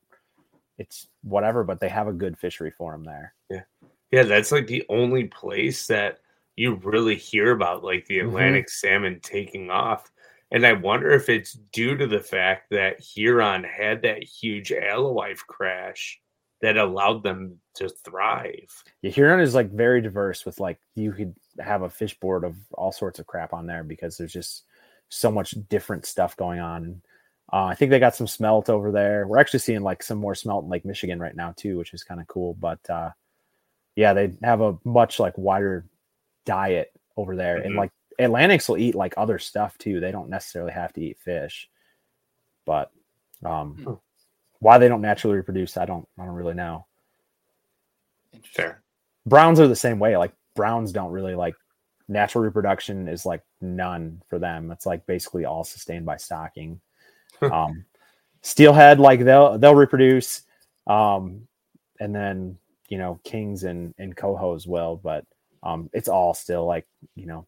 it's whatever, but they have a good fishery for them there. Yeah, yeah, that's like the only place that you really hear about like the mm-hmm. Atlantic mm-hmm. salmon taking off. And I wonder if it's due to the fact that Huron had that huge alewife crash that allowed them to thrive. Yeah, Huron is like very diverse with like you could have a fish board of all sorts of crap on there because there's just so much different stuff going on. Uh, I think they got some smelt over there. We're actually seeing like some more smelt in Lake Michigan right now too, which is kind of cool. But uh, yeah, they have a much like wider diet over there, mm-hmm. and like Atlantics will eat like other stuff too. They don't necessarily have to eat fish, but um, hmm. why they don't naturally reproduce, I don't, I don't really know. Fair. Browns are the same way. Like browns don't really like natural reproduction is like none for them. It's like basically all sustained by stocking. um, steelhead, like they'll they'll reproduce, um, and then you know kings and and cohos will, but um, it's all still like you know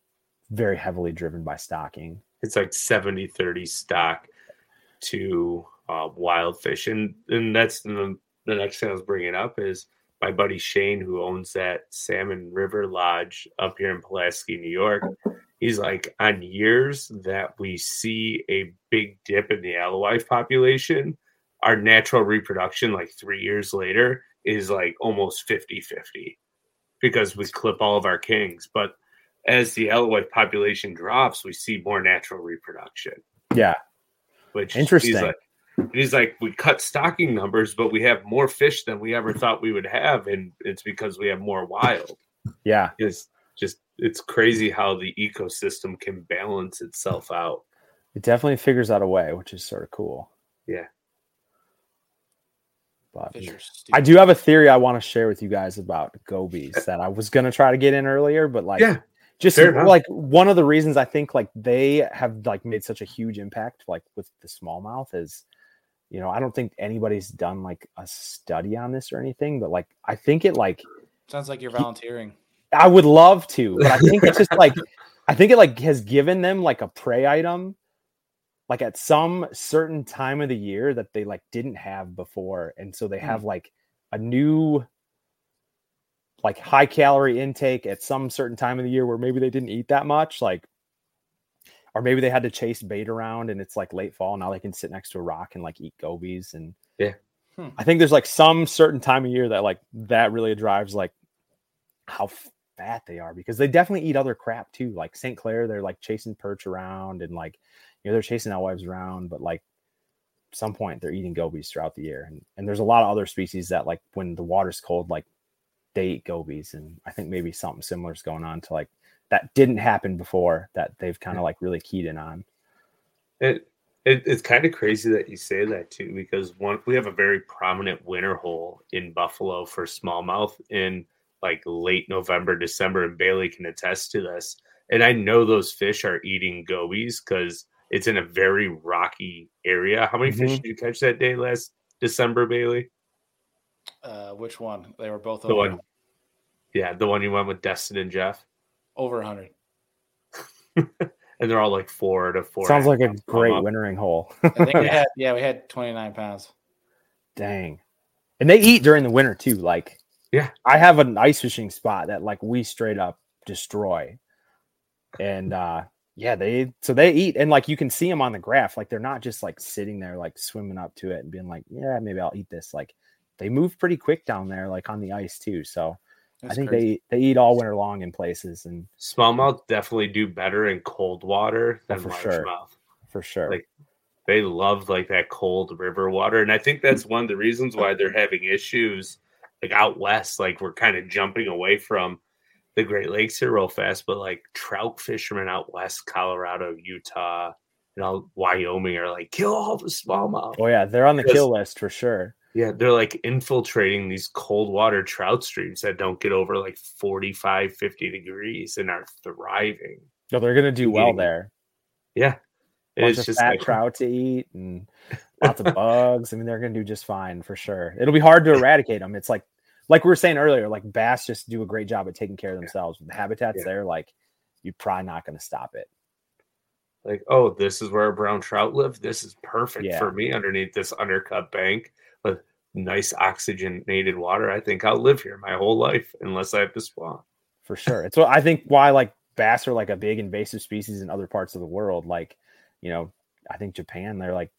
very heavily driven by stocking. It's like 70 30 stock to uh, wild fish. And, and that's the, the next thing I was bringing up is my buddy Shane, who owns that Salmon River Lodge up here in Pulaski, New York. He's like, on years that we see a big dip in the alewife population, our natural reproduction, like three years later, is like almost 50 50 because we clip all of our kings. But as the alewife population drops, we see more natural reproduction. Yeah. Which interesting. He's like, he's like, we cut stocking numbers, but we have more fish than we ever thought we would have, and it's because we have more wild. Yeah. It's just it's crazy how the ecosystem can balance itself out. It definitely figures out a way, which is sort of cool. Yeah. But I do have a theory I want to share with you guys about gobies uh, that I was gonna try to get in earlier, but like yeah, just like one of the reasons I think like they have like made such a huge impact like with the smallmouth is you know, I don't think anybody's done like a study on this or anything, but like I think it like sounds like you're volunteering. I would love to, but I think it's just like I think it like has given them like a prey item like at some certain time of the year that they like didn't have before and so they hmm. have like a new like high calorie intake at some certain time of the year where maybe they didn't eat that much like or maybe they had to chase bait around and it's like late fall now they can sit next to a rock and like eat gobies and yeah hmm. i think there's like some certain time of year that like that really drives like how fat they are because they definitely eat other crap too like st clair they're like chasing perch around and like you know they're chasing alewives around, but like some point they're eating gobies throughout the year. And and there's a lot of other species that like when the water's cold, like they eat gobies. And I think maybe something similar is going on to like that didn't happen before that they've kind of like really keyed in on. It, it it's kind of crazy that you say that too, because one we have a very prominent winter hole in Buffalo for smallmouth in like late November, December, and Bailey can attest to this. And I know those fish are eating gobies because it's in a very rocky area. How many mm-hmm. fish did you catch that day last December, Bailey? Uh, which one? They were both the over. one. Yeah, the one you went with Destin and Jeff. Over hundred. and they're all like four to four. Sounds like a great wintering hole. I think we had yeah, we had twenty nine pounds. Dang. And they eat during the winter too. Like yeah, I have an ice fishing spot that like we straight up destroy. And uh yeah, they so they eat and like you can see them on the graph. Like they're not just like sitting there like swimming up to it and being like, yeah, maybe I'll eat this. Like they move pretty quick down there, like on the ice too. So That's I think crazy. they they eat all winter long in places. And smallmouth definitely do better in cold water than for largemouth. Sure. For sure. Like they love like that cold river water, and I think that's one of the reasons why they're having issues like out west. Like we're kind of jumping away from the Great Lakes here real fast, but like trout fishermen out west, Colorado, Utah, you know, Wyoming are like kill all the smallmouth. Oh yeah, they're on the kill list for sure. Yeah, they're like infiltrating these cold water trout streams that don't get over like 45, 50 degrees and are thriving. No, they're gonna do well there. Yeah. Bunch it's just like, trout to eat and lots of bugs. I mean, they're going to do just fine for sure. It'll be hard to eradicate them. It's like, like we were saying earlier, like bass just do a great job at taking care of themselves. The habitats yeah. there, like you're probably not going to stop it. Like, oh, this is where brown trout live. This is perfect yeah. for me underneath this undercut bank with nice oxygenated water. I think I'll live here my whole life unless I have to spawn. For sure. It's what I think why like bass are like a big invasive species in other parts of the world. Like, you know, I think Japan, they're like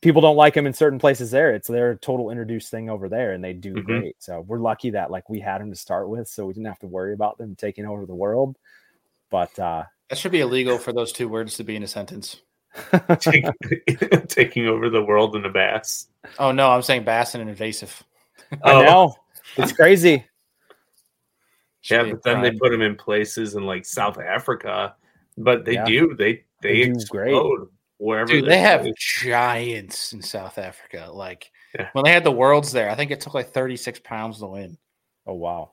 people don't like them in certain places there. It's their total introduced thing over there and they do mm-hmm. great. So we're lucky that like we had them to start with, so we didn't have to worry about them taking over the world. But uh that should be illegal for those two words to be in a sentence. Take, taking over the world in a bass. Oh no, I'm saying bass and invasive. I oh. know. It's crazy. yeah, but then they put them in places in like South Africa. But they yeah. do. They they, they explode great. Wherever. Dude, they have giants in South Africa. Like yeah. when they had the worlds there, I think it took like 36 pounds to win. Oh wow.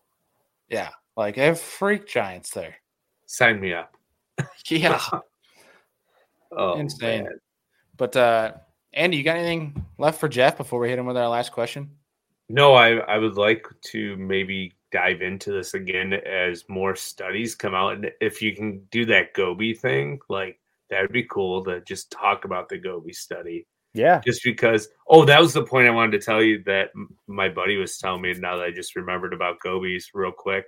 Yeah, like they have freak giants there. Sign me up. yeah. oh, insane. Man. But uh Andy, you got anything left for Jeff before we hit him with our last question? No, I, I would like to maybe dive into this again as more studies come out. And if you can do that Goby thing, like that would be cool to just talk about the Goby study. Yeah. Just because, oh, that was the point I wanted to tell you that my buddy was telling me now that I just remembered about Gobies real quick.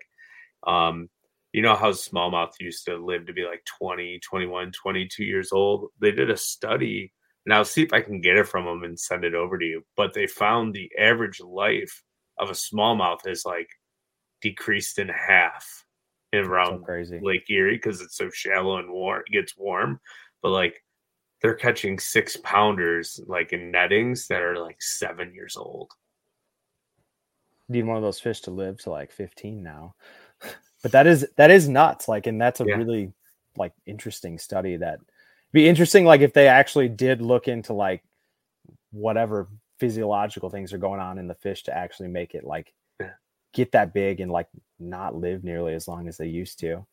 Um, you know how smallmouth used to live to be like 20, 21, 22 years old? They did a study. Now, see if I can get it from them and send it over to you. But they found the average life of a smallmouth is like decreased in half around so Lake Erie because it's so shallow and warm. It gets warm, but like they're catching six pounders like in nettings that are like seven years old. Need one of those fish to live to like 15 now. but that is that is nuts. Like, and that's a yeah. really like interesting study that be interesting like if they actually did look into like whatever physiological things are going on in the fish to actually make it like get that big and like not live nearly as long as they used to.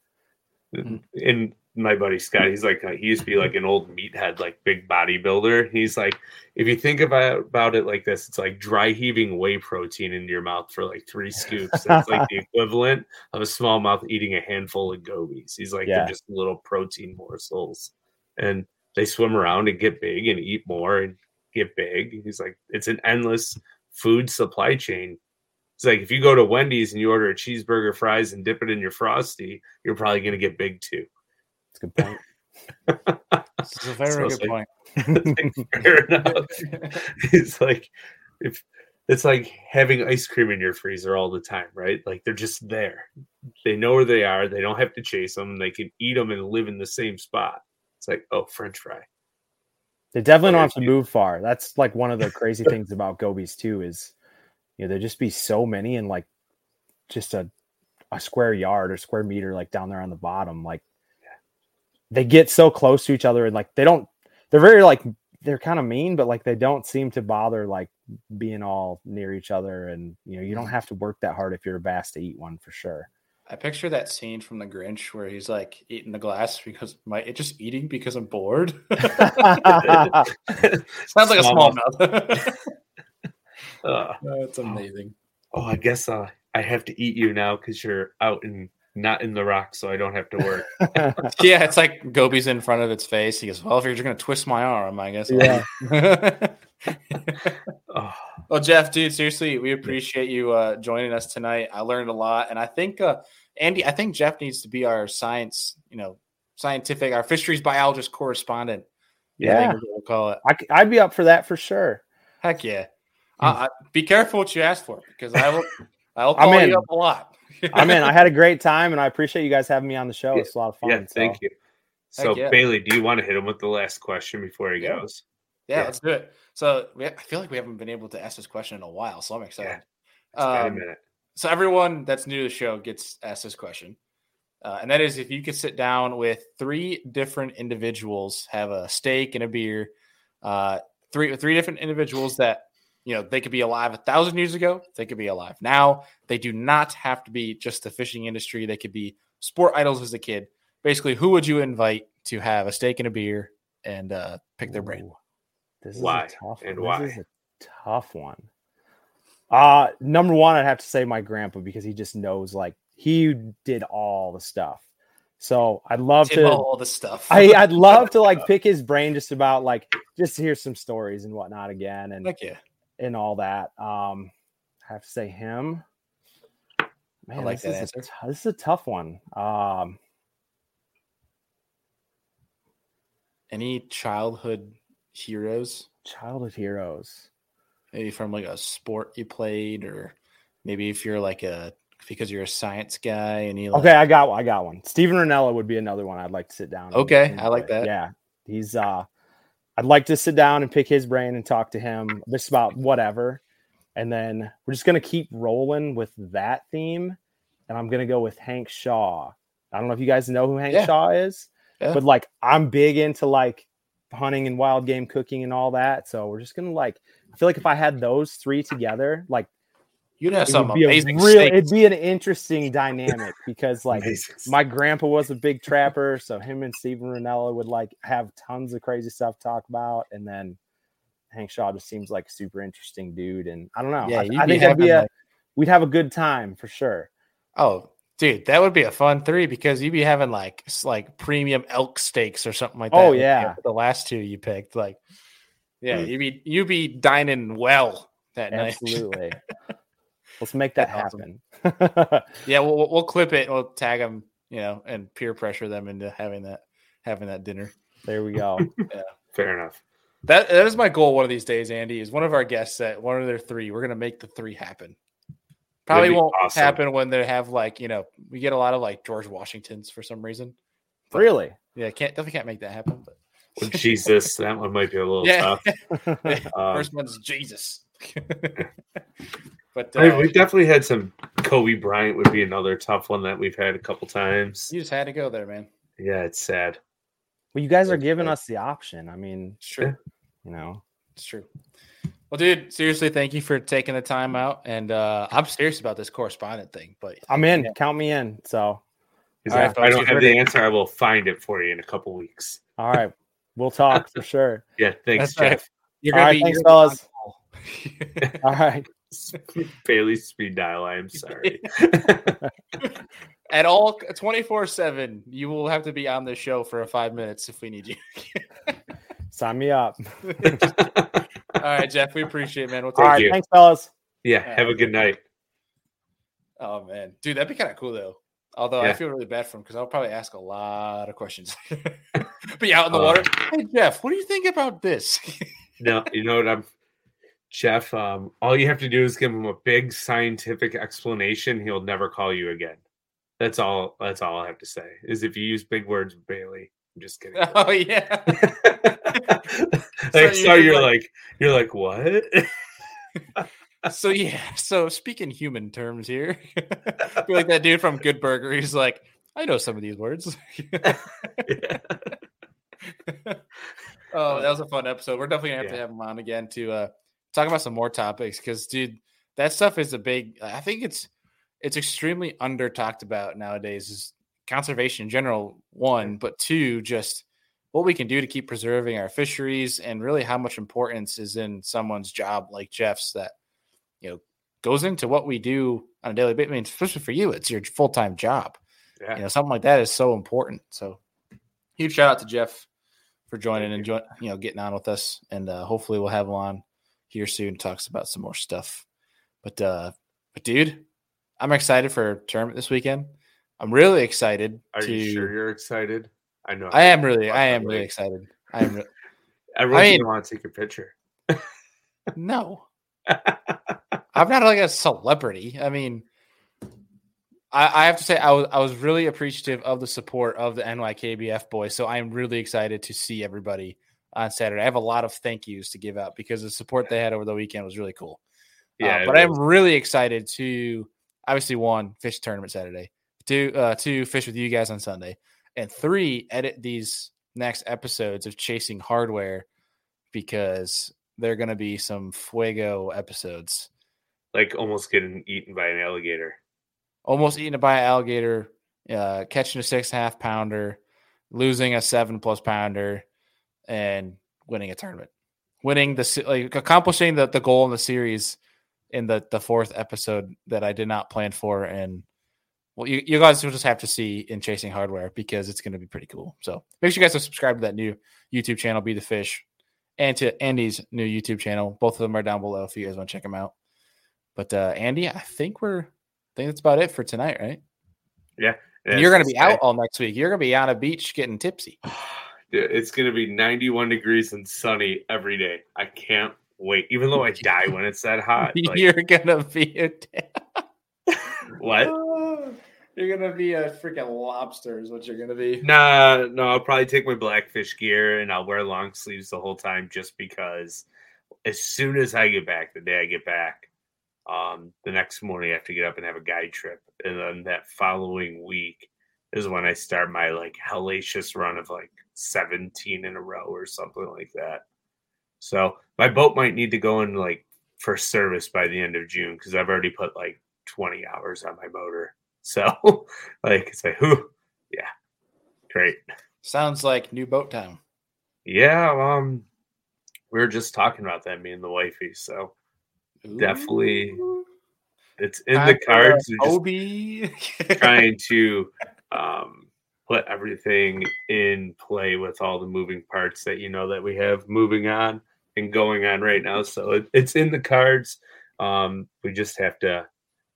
Mm-hmm. And my buddy Scott, he's like uh, he used to be like an old meathead, like big bodybuilder. He's like, if you think about about it like this, it's like dry heaving whey protein into your mouth for like three scoops. That's like the equivalent of a smallmouth eating a handful of gobies. He's like yeah. they're just little protein morsels, and they swim around and get big and eat more and get big. He's like, it's an endless food supply chain it's like if you go to Wendy's and you order a cheeseburger, fries, and dip it in your frosty, you're probably going to get big too. That's a good point. this is a very so good like, point. fair enough. it's like if it's like having ice cream in your freezer all the time, right? Like they're just there. They know where they are. They don't have to chase them. They can eat them and live in the same spot. It's like, oh, French fry. They definitely don't have to move far. That's like one of the crazy things about gobies too. Is you know, there'd just be so many and like just a a square yard or square meter like down there on the bottom. Like they get so close to each other and like they don't they're very like they're kind of mean, but like they don't seem to bother like being all near each other. And you know, you don't mm. have to work that hard if you're a bass to eat one for sure. I picture that scene from The Grinch where he's like eating the glass because my it just eating because I'm bored. Sounds like a smallmouth. Uh, That's amazing. Oh, I guess uh, I have to eat you now because you're out and not in the rock, so I don't have to work. yeah, it's like Goby's in front of its face. He goes, "Well, if you're just gonna twist my arm, I guess." Yeah. oh. Well, Jeff, dude, seriously, we appreciate you uh, joining us tonight. I learned a lot, and I think uh, Andy, I think Jeff needs to be our science, you know, scientific, our fisheries biologist correspondent. Yeah, we'll call it. I, I'd be up for that for sure. Heck yeah. Uh, be careful what you ask for because I will. I'll call I'm you up a lot. I'm in. I had a great time, and I appreciate you guys having me on the show. It's a lot of fun. Yeah, thank so. you. So yeah. Bailey, do you want to hit him with the last question before he yeah. goes? Yeah, yeah, let's do it. So we, I feel like we haven't been able to ask this question in a while, so I'm excited. Yeah. Um, so everyone that's new to the show gets asked this question, uh, and that is if you could sit down with three different individuals, have a steak and a beer, uh, three three different individuals that you know, they could be alive a thousand years ago. They could be alive now. They do not have to be just the fishing industry. They could be sport idols as a kid. Basically, who would you invite to have a steak and a beer and uh, pick their brain? This why is a tough, and this why? is a tough one. Uh number one, I'd have to say my grandpa because he just knows like he did all the stuff. So I'd love Did to all the stuff. I, I'd love to like pick his brain just about like just to hear some stories and whatnot again and Heck yeah. And all that. Um I have to say him. Man, like this is a this is a tough one. Um Any childhood heroes? childhood heroes. Maybe from like a sport you played, or maybe if you're like a because you're a science guy and you like, Okay, I got one. I got one. Steven Rinella would be another one I'd like to sit down. Okay, I like that. Yeah, he's. uh I'd like to sit down and pick his brain and talk to him just about whatever, and then we're just gonna keep rolling with that theme, and I'm gonna go with Hank Shaw. I don't know if you guys know who Hank Yeah. Shaw is, Yeah. but like I'm big into like hunting and wild game cooking and all that. So we're just gonna like. I feel like if I had those three together, like you'd have some amazing real, it'd be an interesting dynamic because like my grandpa was a big trapper, so him and Steven Rinella would like have tons of crazy stuff to talk about, and then Hank Shaw just seems like a super interesting dude, and I don't know. Yeah, I, I think that'd be a like- we'd have a good time for sure. Oh, dude, that would be a fun three because you'd be having like like premium elk steaks or something like that. Oh, yeah. the last two you picked, like, yeah, Mm. you'd be you'd be dining well that night. Absolutely. Let's make that That's awesome. happen. Yeah, we'll we'll- we'll clip it. We'll tag them, you know, and peer pressure them into having that having that dinner. there we go. yeah. Fair enough. That that is my goal. One of these days, Andy is one of our guests at one of their three. We're gonna make the three happen. Probably won't awesome. happen when they have like you know we get a lot of like George Washingtons for some reason. But- really? Yeah, can't definitely can't make that happen. But Well, Jesus, that one might be a little yeah, tough. Um, first one's Jesus. But I mean, uh, we've definitely had some. Kobe Bryant would be another tough one that we've had a couple times. you just had to go there, man. Yeah, it's sad. Well, you guys are giving us the option. I mean, It's true. you know, It's true. Well, dude, seriously, thank you for taking the time out. And uh, I'm serious about this correspondent thing. But I'm in. Yeah. Count me in. So, 'Cause All right, if I don't you've the it. answer, I will find it for you in a couple weeks. all right, we'll talk for sure. Yeah, thanks, That's right. Jeff. you're All gonna be thanks, you're gonna be fellas. All right. Bailey speed dial. I am sorry. At all 24 7, you will have to be on this show for five minutes if we need you. Sign me up. all right, Jeff, we appreciate it, man. We'll take right. you. Thanks, fellas. yeah, have a good night. Oh man, dude, that'd be kind of cool though. Although I feel really bad for him because I'll probably ask a lot of questions. Be out in the Uh, water. Hey Jeff, what do you think about this? No, you know what? I'm Jeff. Um, all you have to do is give him a big scientific explanation. He'll never call you again. That's all. That's all I have to say. Is if you use big words, Bailey. I'm just kidding. oh yeah. like, so mean you're like- like, you're like what? So yeah. So speaking human terms here, be like that dude from Good Burger. He's like, I know some of these words. oh, that was a fun episode. We're definitely gonna have to have him on again to uh talk about some more topics because, dude, that stuff is a big. I think it's it's extremely under talked about nowadays. Is conservation in general one, but two, just what we can do to keep preserving our fisheries and really how much importance is in someone's job like Jeff's that you know goes into what we do on a daily basis. I mean, especially for you, it's your full time job yeah. you know something like that is so important so huge shout out to jeff for joining and join, you know getting on with us and uh hopefully we'll have him on here soon Talks about some more stuff but uh but dude i'm excited for tournament this weekend i'm really excited Are to you sure you're excited? I know. i am really i am really excited i am re- Everyone's I mean- gonna want to take a picture. no i'm not like a celebrity i mean I, I have to say I was I was really appreciative of the support of the NYKBF boys. So I'm really excited to see everybody on Saturday. I have a lot of thank yous to give out because the support they had over the weekend was really cool. Uh, Yeah, it but I'm really excited to obviously one fish tournament Saturday, two uh, two fish with you guys on Sunday, and three edit these next episodes of Chasing Hardware because they're going to be some fuego episodes. like almost getting eaten by an alligator. almost eaten by an alligator, uh, catching a six and a half pounder, losing a seven plus pounder, and winning a tournament. winning the like accomplishing the, the goal in the series in the the fourth episode that I did not plan for, and well, you, you guys will just have to see in Chasing Hardware because it's going to be pretty cool. So make sure you guys are subscribed to that new YouTube channel, Be the Fish, and to Andy's new YouTube channel. Both of them are down below if you guys want to check them out. But uh, Andy, I think we're I think that's about it for tonight, right? Yeah. you're going to be out all next week. You're going to be on a beach getting tipsy. It's going to be 91 degrees and sunny every day. I can't wait. Even though I die when it's that hot. Like... You're going to be a. what? You're gonna be a freaking lobster, is what you're gonna be. Nah, no, I'll probably take my blackfish gear and I'll wear long sleeves the whole time just because as soon as I get back, the day I get back, um, the next morning I have to get up and have a guide trip. And then that following week is when I start my like hellacious run of like 17 in a row or something like that. So my boat might need to go in like for service by the end of June because I've already put like 20 hours on my motor. So, like, it's like, whew, yeah, great. Sounds like new boat time. Yeah, um, we were just talking about that, me and the wifey. So, Ooh. definitely, it's in the cards. Obi trying to um, put everything in play with all the moving parts that you know that we have moving on and going on right now. So it, it's in the cards. Um, we just have to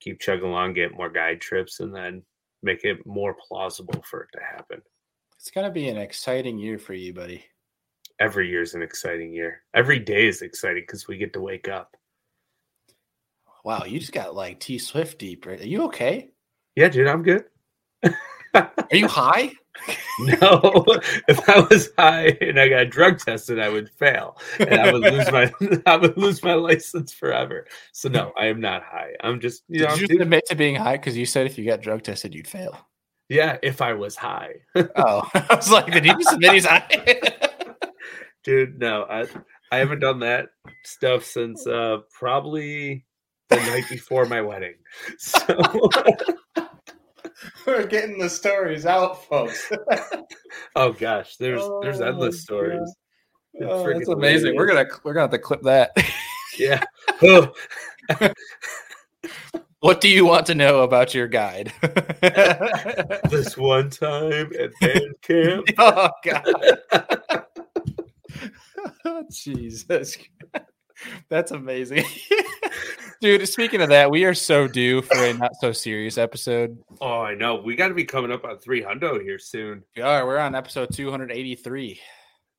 keep chugging along, get more guide trips, and then make it more plausible for it to happen. It's gonna be an exciting year for you, buddy. Every year is an exciting year. Every day is exciting because we get to wake up. Wow, you just got like T Swift deep, right? Are you okay? Yeah, dude, I'm good. Are you high? no, if I was high and I got drug tested, I would fail and I would lose my I would lose my license forever. So no, I am not high. I'm just you know. Did you admit to being high because you said if you got drug tested, you'd fail. Yeah, if I was high. oh, I was like, did he just admit he's high? Dude, no, I I haven't done that stuff since uh probably the night before my wedding. So We're getting the stories out, folks. oh gosh, there's oh, there's endless stories. Oh, that's amazing. We're gonna we're gonna have to clip that. yeah. Oh. what do you want to know about your guide? this one time at band camp. Oh god. Jesus. That's amazing. Dude, speaking of that, we are so due for a not so serious episode. Oh, I know. We got to be coming up on 300 here soon. We are. We're on episode 283.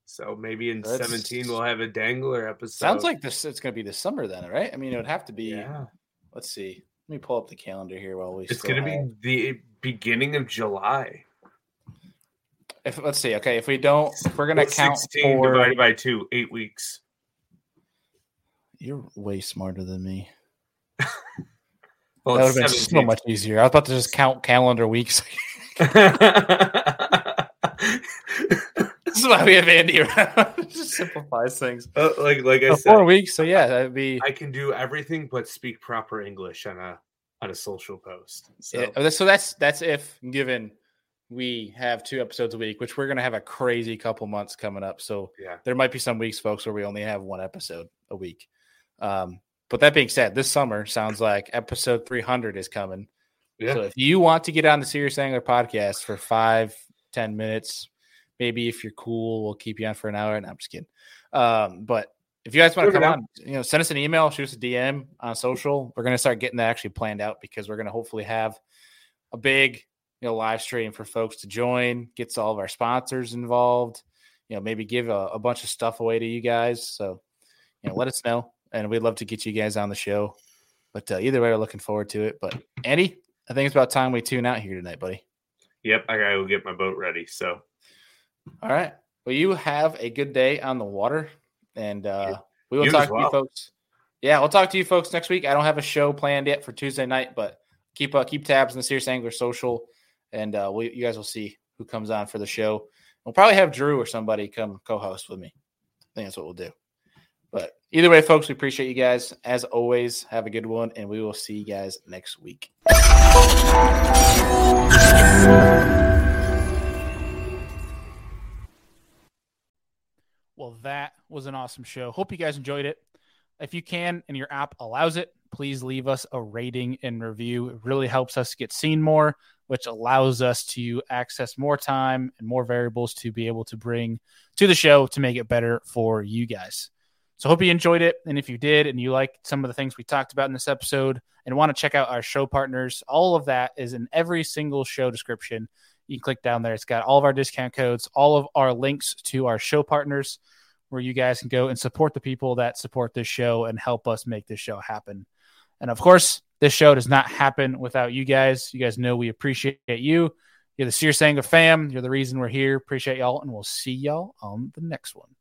So maybe in That's, 17 we'll have a dangler episode. Sounds like this it's going to be this summer then, right? I mean, it would have to be. Yeah. Let's see. Let me pull up the calendar here while we. It's going to be the beginning of July. If let's see, okay, if we don't, if we're going to count for divided by two, eight weeks. You're way smarter than me. well, that would have been so much easier. I was about to just count calendar weeks. this is why we have Andy around. just simplifies things. Uh, like like I said, four weeks. So yeah, that'd be. I can do everything but speak proper English on a on a social post. So, yeah, oh, so that's that's if given we have two episodes a week, which we're gonna have a crazy couple months coming up. So yeah, there might be some weeks, folks, where we only have one episode a week. Um, but that being said, this summer sounds like episode 300 is coming. Yeah. So if you want to get on the Serious Angler podcast for five, ten minutes, maybe if you're cool, we'll keep you on for an hour. And no, I'm just kidding. Um, but if you guys want to come on, you know, send us an email, shoot us a DM on social. We're going to start getting that actually planned out because we're going to hopefully have a big, you know, live stream for folks to join, gets all of our sponsors involved, you know, maybe give a, a bunch of stuff away to you guys. So, you know, let us know and we'd love to get you guys on the show. But uh, either way, we're looking forward to it. But Andy, I think it's about time we tune out here tonight, buddy. Yep, I gotta go get my boat ready. So, all right. Well, you have a good day on the water, and uh, we will you talk well. to you folks. Yeah, we'll talk to you folks next week. I don't have a show planned yet for Tuesday night, but keep uh, keep tabs on the Serious Angler social, and uh, we, you guys will see who comes on for the show. We'll probably have Drew or somebody come co-host with me. I think that's what we'll do. But either way, folks, we appreciate you guys. As always, have a good one, and we will see you guys next week. Well, that was an awesome show. Hope you guys enjoyed it. If you can and your app allows it, please leave us a rating and review. It really helps us get seen more, which allows us to access more time and more variables to be able to bring to the show to make it better for you guys. So hope you enjoyed it. And if you did and you liked some of the things we talked about in this episode and want to check out our show partners, all of that is in every single show description. You can click down there. It's got all of our discount codes, all of our links to our show partners where you guys can go and support the people that support this show and help us make this show happen. And of course, this show does not happen without you guys. You guys know we appreciate you. You're the Serious Angler fam. You're the reason we're here. Appreciate y'all, and we'll see y'all on the next one.